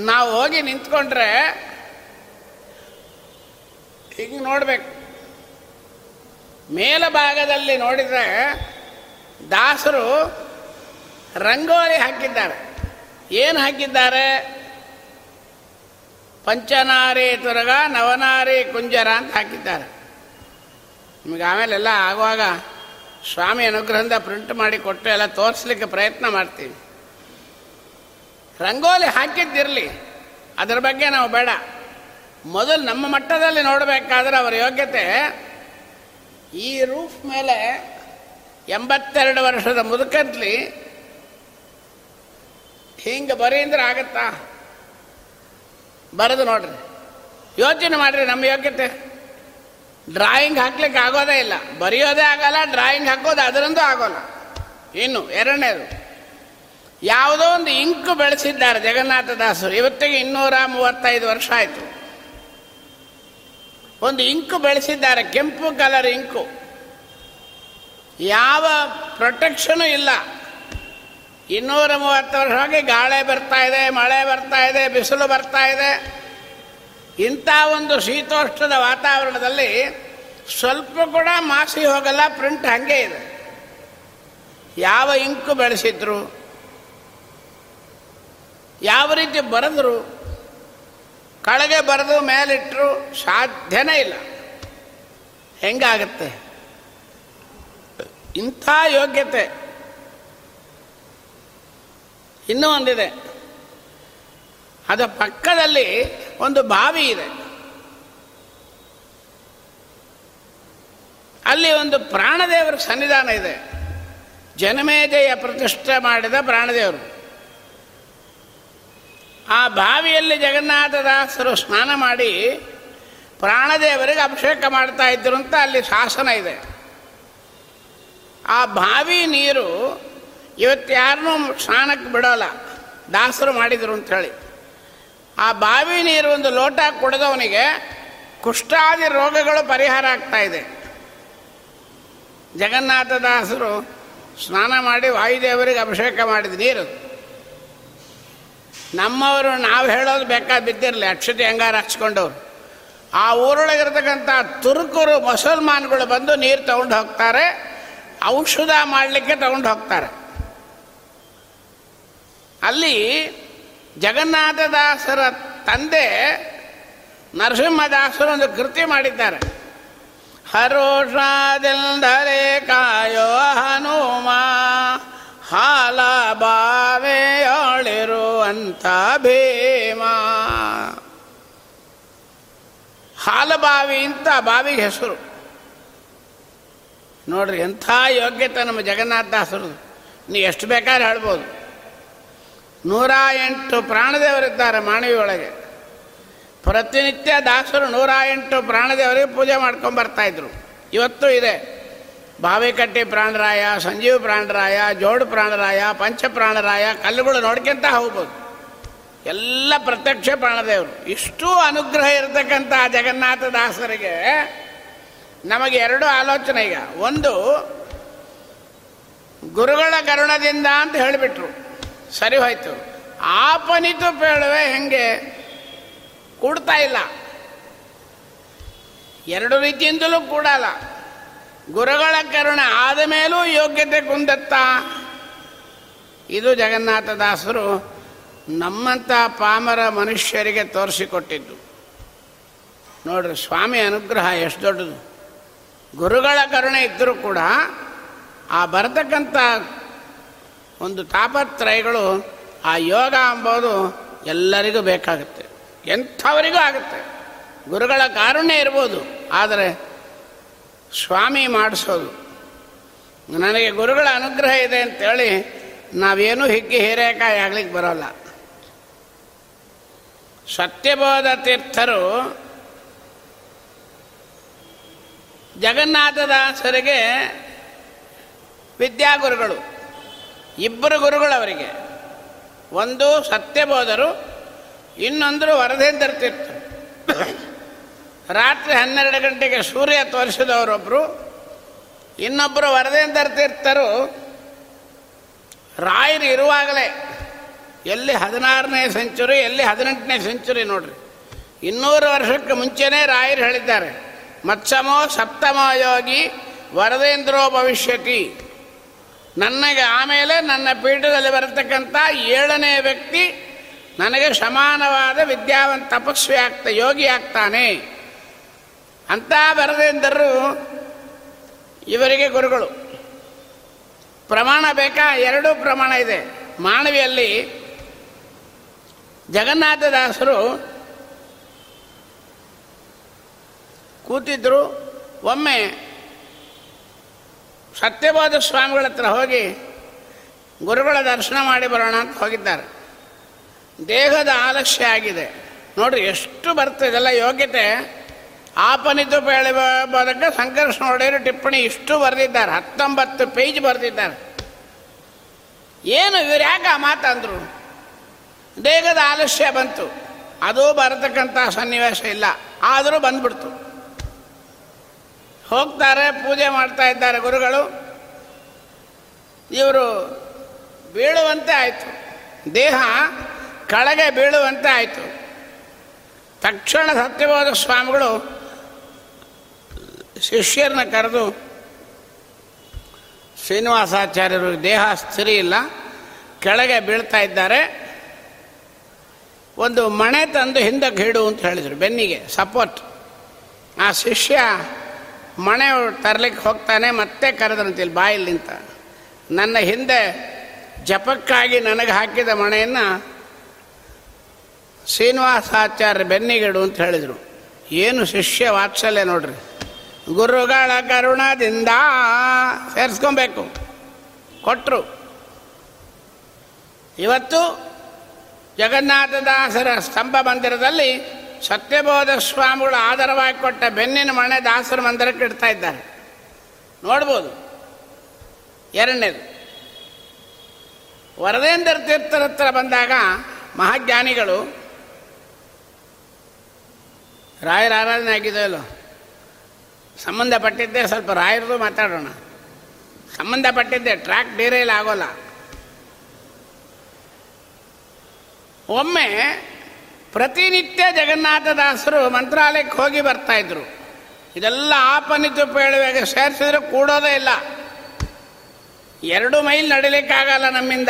A: ನಾವು ಹೋಗಿ ನಿಂತ್ಕೊಂಡ್ರೆ ಹಿಂಗೆ ನೋಡಬೇಕು. ಮೇಲಭಾಗದಲ್ಲಿ ನೋಡಿದರೆ ದಾಸರು ರಂಗೋಲಿ ಹಾಕಿದ್ದಾರೆ. ಏನು ಹಾಕಿದ್ದಾರೆ? ಪಂಚನಾರಿ ತುರಗ, ನವನಾರಿ ಕುಂಜರ ಅಂತ ಹಾಕಿದ್ದಾರೆ. ನಿಮಗೆ ಆಮೇಲೆಲ್ಲ ಆಗುವಾಗ ಸ್ವಾಮಿ ಅನುಗ್ರಹದಿಂದ ಪ್ರಿಂಟ್ ಮಾಡಿ ಕೊಟ್ಟು ಎಲ್ಲ ತೋರಿಸ್ಲಿಕ್ಕೆ ಪ್ರಯತ್ನ ಮಾಡ್ತೀವಿ. ರಂಗೋಲಿ ಹಾಕಿದ್ದಿರಲಿ, ಅದರ ಬಗ್ಗೆ ನಾವು ಬೇಡ. ಮೊದಲು ನಮ್ಮ ಮಟ್ಟದಲ್ಲಿ ನೋಡಬೇಕಾದ್ರೆ ಅವರ ಯೋಗ್ಯತೆ ಈ ರೂಫ್ ಮೇಲೆ ಎಂಬತ್ತೆರಡು ವರ್ಷದ ಮುದುಕಂತ್ಲಿ ಹಿಂಗೆ ಬರೀ ಅಂದ್ರೆ ಆಗತ್ತಾ? ಬರೆದು ನೋಡ್ರಿ. ಯೋಚನೆ ಮಾಡಿರಿ ನಮ್ಮ ಯೋಗ್ಯತೆ. ಡ್ರಾಯಿಂಗ್ ಹಾಕ್ಲಿಕ್ಕೆ ಆಗೋದೇ ಇಲ್ಲ. ಬರೆಯೋದೇ ಆಗಲ್ಲ ಡ್ರಾಯಿಂಗ್ ಹಾಕೋದು ಅದರಂದು ಆಗೋಲ್ಲ. ಇನ್ನು ಎರಡನೇದು. ಯಾವುದೋ ಒಂದು ಇಂಕು ಬೆಳೆಸಿದ್ದಾರೆ ಜಗನ್ನಾಥದಾಸರು ಇವತ್ತಿಗೆ ಇನ್ನೂರ ಮೂವತ್ತೈದು ವರ್ಷ ಆಯಿತು. ಒಂದು ಇಂಕು ಬೆಳೆಸಿದ್ದಾರೆ, ಕೆಂಪು ಕಲರ್ ಇಂಕು. ಯಾವ ಪ್ರೊಟೆಕ್ಷನು ಇಲ್ಲ. ಇನ್ನೂರ ಮೂವತ್ತು ವರ್ಷ ಹೋಗಿ ಗಾಳಿ ಬರ್ತಾ ಇದೆ, ಮಳೆ ಬರ್ತಾ ಇದೆ, ಬಿಸಿಲು ಬರ್ತಾ ಇದೆ. ಇಂಥ ಒಂದು ಶೀತೋಷ್ಣದ ವಾತಾವರಣದಲ್ಲಿ ಸ್ವಲ್ಪ ಕೂಡ ಮಾಸಿ ಹೋಗಲ್ಲ ಪ್ರಿಂಟ್ ಹಾಗೆ ಇದೆ. ಯಾವ ಇಂಕು ಬೆಳೆಸಿದ್ರು, ಯಾವ ರೀತಿ ಬರೆದ್ರು ಕೆಳಗೆ ಬರೆದು ಮೇಲಿಟ್ಟರು ಸಾಧ್ಯನೇ ಇಲ್ಲ. ಹೆಂಗಾಗತ್ತೆ? ಇಂಥ ಯೋಗ್ಯತೆ. ಇನ್ನೂ ಒಂದಿದೆ. ಅದರ ಪಕ್ಕದಲ್ಲಿ ಒಂದು ಬಾವಿ ಇದೆ. ಅಲ್ಲಿ ಒಂದು ಪ್ರಾಣದೇವರ ಸನ್ನಿಧಾನ ಇದೆ. ಜನಮೇಜಯ ಪ್ರತಿಷ್ಠೆ ಮಾಡಿದ ಪ್ರಾಣದೇವರು. ಆ ಬಾವಿಯಲ್ಲಿ ಜಗನ್ನಾಥದಾಸರು ಸ್ನಾನ ಮಾಡಿ ಪ್ರಾಣದೇವರಿಗೆ ಅಭಿಷೇಕ ಮಾಡ್ತಾ ಇದ್ದರು ಅಂತ ಅಲ್ಲಿ ಶಾಸನ ಇದೆ. ಆ ಬಾವಿ ನೀರು ಇವತ್ತು ಯಾರನ್ನೂ ಸ್ನಾನಕ್ಕೆ ಬಿಡೋಲ್ಲ, ದಾಸರು ಮಾಡಿದರು ಅಂಥೇಳಿ. ಆ ಬಾವಿ ನೀರು ಒಂದು ಲೋಟ ಕುಡಿದವನಿಗೆ ಕುಷ್ಠಾದಿ ರೋಗಗಳು ಪರಿಹಾರ ಆಗ್ತಾ ಇದೆ. ಜಗನ್ನಾಥದಾಸರು ಸ್ನಾನ ಮಾಡಿ ವಾಯುದೇವರಿಗೆ ಅಭಿಷೇಕ ಮಾಡಿದ ನೀರು ನಮ್ಮವರು ನಾವು ಹೇಳೋದು ಬೇಕಾದ ಬಿದ್ದಿರಲಿ ಅಕ್ಷತೆ ಹೆಂಗಾರ ಹಚ್ಕೊಂಡವ್ರು. ಆ ಊರೊಳಗಿರ್ತಕ್ಕಂಥ ತುರುಕರು ಮುಸಲ್ಮಾನ್ಗಳು ಬಂದು ನೀರು ತಗೊಂಡು ಹೋಗ್ತಾರೆ, ಔಷಧ ಮಾಡಲಿಕ್ಕೆ ತಗೊಂಡು ಹೋಗ್ತಾರೆ. ಅಲ್ಲಿ ಜಗನ್ನಾಥದಾಸರ ತಂದೆ ನರಸಿಂಹದಾಸರು ಒಂದು ಕೃತಿ ಮಾಡಿದ್ದಾರೆ. ಹರೋಷಾದಿಲ್ದರೆ ಕಾಯೋ ಹನುಮ, ಹಾಲ ಬಾವೆಯೊಳಿರುವಂಥ ಭೀಮ. ಹಾಲಬಾವಿ ಅಂತ ಬಾವಿಗೆ ಹೆಸರು. ನೋಡ್ರಿ, ಎಂಥ ಯೋಗ್ಯತೆ ನಮ್ಮ ಜಗನ್ನಾಥದಾಸರು ನೀ ಎಷ್ಟು ಬೇಕಾದ್ರೆ ಹೇಳ್ಬೋದು. ನೂರ ಎಂಟು ಪ್ರಾಣದೇವರಿದ್ದಾರೆ ಮಾನವಿಯೊಳಗೆ ಪ್ರತಿನಿತ್ಯ ದಾಸರು ನೂರ ಎಂಟು ಪ್ರಾಣದೇವರಿಗೆ ಪೂಜೆ ಮಾಡ್ಕೊಂಡು ಬರ್ತಾಯಿದ್ರು ಇವತ್ತು ಇದೆ. ಬಾವಿಕಟ್ಟಿ ಪ್ರಾಣರಾಯ, ಸಂಜೀವ ಪ್ರಾಣರಾಯ, ಜೋಡು ಪ್ರಾಣರಾಯ, ಪಂಚ ಪ್ರಾಣರಾಯ, ಕಲ್ಲುಗಳು ನೋಡ್ಕೊಂತ ಹೋಗ್ಬೋದು. ಎಲ್ಲ ಪ್ರತ್ಯಕ್ಷ ಪ್ರಾಣದೇವರು. ಇಷ್ಟು ಅನುಗ್ರಹ ಇರತಕ್ಕಂಥ ಜಗನ್ನಾಥ ದಾಸರಿಗೆ ನಮಗೆ ಎರಡು ಆಲೋಚನೆ ಈಗ. ಒಂದು, ಗುರುಗಳ ಕರುಣದಿಂದ ಅಂತ ಹೇಳಿಬಿಟ್ರು. ಸರಿ ಹೋಯ್ತು. ಆಪನಿತು ಪೇಳುವೆ ಹೆಂಗೆ? ಕೂಡ್ತಾ ಇಲ್ಲ. ಎರಡು ರೀತಿಯಿಂದಲೂ ಕೂಡಲ್ಲ. ಗುರುಗಳ ಕರುಣೆ ಆದ ಮೇಲೂ ಯೋಗ್ಯತೆ ಕುಂದತ್ತ. ಇದು ಜಗನ್ನಾಥದಾಸರು ನಮ್ಮಂಥ ಪಾಮರ ಮನುಷ್ಯರಿಗೆ ತೋರಿಸಿಕೊಟ್ಟಿದ್ದು. ನೋಡ್ರಿ, ಸ್ವಾಮಿ ಅನುಗ್ರಹ ಎಷ್ಟು ದೊಡ್ಡದು. ಗುರುಗಳ ಕರುಣೆ ಇದ್ದರೂ ಕೂಡ ಆ ಬರತಕ್ಕಂಥ ಒಂದು ತಾಪತ್ರಯಗಳು ಆ ಯೋಗ ಅಂಬೋದು ಎಲ್ಲರಿಗೂ ಬೇಕಾಗುತ್ತೆ. ಎಂಥವರಿಗೂ ಆಗುತ್ತೆ. ಗುರುಗಳ ಕಾರುಣ್ಯ ಇರ್ಬೋದು, ಆದರೆ ಸ್ವಾಮಿ ಮಾಡಿಸೋದು. ನನಗೆ ಗುರುಗಳ ಅನುಗ್ರಹ ಇದೆ ಅಂತೇಳಿ ನಾವೇನು ಹಿಗ್ಗಿ ಹೀರೇಕಾಯಿ ಆಗ್ಲಿಕ್ಕೆ ಬರೋಲ್ಲ. ಸತ್ಯಬೋಧ ತೀರ್ಥರು ಜಗನ್ನಾಥದಾಸರಿಗೆ ವಿದ್ಯಾಗುರುಗಳು, ಇಬ್ಬರು ಗುರುಗಳು ಅವರಿಗೆ. ಒಂದು ಸತ್ಯಬೋಧರು ಇನ್ನೊಂದರು ವರದೇಂದ್ರ ತೀರ್ಥರು. ರಾತ್ರಿ ಹನ್ನೆರಡು ಗಂಟೆಗೆ ಸೂರ್ಯ ತೋರಿಸಿದವರೊಬ್ಬರು ಇನ್ನೊಬ್ಬರು ವರದೇಂದ್ರ ತೀರ್ಥರು ರಾಯರು ಇರುವಾಗಲೇ, ಎಲ್ಲಿ ಹದಿನಾರನೇ ಸೆಂಚುರಿ ಎಲ್ಲಿ ಹದಿನೆಂಟನೇ ಸೆಂಚುರಿ ನೋಡ್ರಿ. ಇನ್ನೂರು ವರ್ಷಕ್ಕೆ ಮುಂಚೆನೇ ರಾಯರು ಹೇಳಿದ್ದಾರೆ, ಮತ್ಸಮೋ ಸಪ್ತಮೋ ಯೋಗಿ ವರದೇಂದ್ರೋ ಭವಿಷ್ಯತಿ. ನನಗೆ ಆಮೇಲೆ ನನ್ನ ಪೀಠದಲ್ಲಿ ಬರತಕ್ಕಂಥ ಏಳನೇ ವ್ಯಕ್ತಿ ನನಗೆ ಸಮಾನವಾದ ವಿದ್ಯಾವಂತ ತಪಸ್ವಿ ಆಗ್ತಾ ಯೋಗಿ ಆಗ್ತಾನೆ ಅಂತ ಬರದೇಂದರು ಇವರಿಗೆ ಗುರುಗಳು, ಪ್ರಮಾಣ ಬೇಕಾ? ಎರಡೂ ಪ್ರಮಾಣ ಇದೆ. ಮಾನವಿಯಲ್ಲಿ ಜಗನ್ನಾಥದಾಸರು ಕೂತಿದ್ರು. ಒಮ್ಮೆ ಸತ್ಯಬೋಧ ಸ್ವಾಮಿಗಳ ಹತ್ರ ಹೋಗಿ ಗುರುಗಳ ದರ್ಶನ ಮಾಡಿ ಬರೋಣ ಅಂತ ಹೋಗಿದ್ದಾರೆ. ದೇಹದ ಆಲಕ್ಷ್ಯ ಆಗಿದೆ. ನೋಡ್ರಿ, ಎಷ್ಟು ಬರ್ತದೆಲ್ಲ ಯೋಗ್ಯತೆ. ಆಪನಿತು ಪೇಳಿ ಬದಕ ಸಂಕರ್ಷಣ ಒಡೆಯರು ಟಿಪ್ಪಣಿ ಇಷ್ಟು ಬರೆದಿದ್ದಾರೆ. ಹತ್ತೊಂಬತ್ತು ಪೇಜ್ ಬರೆದಿದ್ದಾರೆ. ಏನು ಇವ್ರು ಯಾಕೆ ಆ ಮಾತಂದ್ರು? ದೇಹದ ಆಲಸ್ಯ ಬಂತು. ಅದು ಬರತಕ್ಕಂಥ ಸನ್ನಿವೇಶ ಇಲ್ಲ. ಆದರೂ ಬಂದ್ಬಿಡ್ತು. ಹೋಗ್ತಾರೆ, ಪೂಜೆ ಮಾಡ್ತಾ ಇದ್ದಾರೆ ಗುರುಗಳು. ಇವರು ಬೀಳುವಂತೆ ಆಯಿತು. ದೇಹ ಕೆಳಗೆ ಬೀಳುವಂತೆ ಆಯಿತು. ತಕ್ಷಣ ಸತ್ಯಬೋಧ ಸ್ವಾಮಿಗಳು ಶಿಷ್ಯರನ್ನ ಕರೆದು, ಶ್ರೀನಿವಾಸಾಚಾರ್ಯರು, ದೇಹ ಸ್ಥಿರ ಇಲ್ಲ, ಕೆಳಗೆ ಬೀಳ್ತಾ ಇದ್ದಾರೆ. ಒಂದು ಮಣೆ ತಂದು ಹಿಂದಕ್ಕೆ ಹಿಡು ಅಂತ ಹೇಳಿದರು, ಬೆನ್ನಿಗೆ, ಸಪೋರ್ಟ್. ಆ ಶಿಷ್ಯ ಮಣೆ ತರಲಿಕ್ಕೆ ಹೋಗ್ತಾನೆ, ಮತ್ತೆ ಕರೆದ್ರಂತಿಲ್ಲ ಬಾಯಿಲಿಂತ ನನ್ನ ಹಿಂದೆ ಜಪಕ್ಕಾಗಿ ನನಗೆ ಹಾಕಿದ ಮಣೆಯನ್ನು ಶ್ರೀನಿವಾಸಾಚಾರ್ಯ ಬೆನ್ನಿಗಿಡು ಅಂತ ಹೇಳಿದರು. ಏನು ಶಿಷ್ಯ ವಾತ್ಸಲ್ಯ ನೋಡ್ರಿ. ಗುರುಗಳ ಕರುಣದಿಂದ ಸೇರಿಸ್ಕೊಬೇಕು. ಕೊಟ್ಟರು ಇವತ್ತು ಜಗನ್ನಾಥದಾಸರ ಸ್ತಂಭ ಮಂದಿರದಲ್ಲಿ ಸತ್ಯಬೋಧ ಸ್ವಾಮಿಗಳು ಆಧಾರವಾಗಿ ಕೊಟ್ಟ ಬೆನ್ನಿನ ಮಣೆ ದಾಸರ ಮಂದಿರಕ್ಕೆ ಇಡ್ತಾ ಇದ್ದಾರೆ. ನೋಡ್ಬೋದು. ಎರಡನೇದು. ವರದೇಂದ್ರ ತೀರ್ಥರ ಹತ್ರ ಬಂದಾಗ ಮಹಾಜ್ಞಾನಿಗಳು ರಾಯರ ಆರಾಧನೆ ಆಗಿದೆ ಅಲ್ಲೋ ಸಂಬಂಧಪಟ್ಟಿದ್ದೆ ಸ್ವಲ್ಪ ರಾಯರದು ಮಾತಾಡೋಣ. ಸಂಬಂಧಪಟ್ಟಿದ್ದೆ ಟ್ರ್ಯಾಕ್ ಡೀರೇಲ್ ಆಗೋಲ್ಲ. ಒಮ್ಮೆ ಪ್ರತಿನಿತ್ಯ ಜಗನ್ನಾಥದಾಸರು ಮಂತ್ರಾಲಯಕ್ಕೆ ಹೋಗಿ ಬರ್ತಾ ಇದ್ರು. ಇದೆಲ್ಲ ಆಪನಿತು ಹೇಳುವಾಗ ಸೇರಿಸಿದ್ರೆ ಕೂಡೋದೇ ಇಲ್ಲ. ಎರಡು ಮೈಲ್ ನಡಿಲಿಕ್ಕಾಗಲ್ಲ ನಮ್ಮಿಂದ.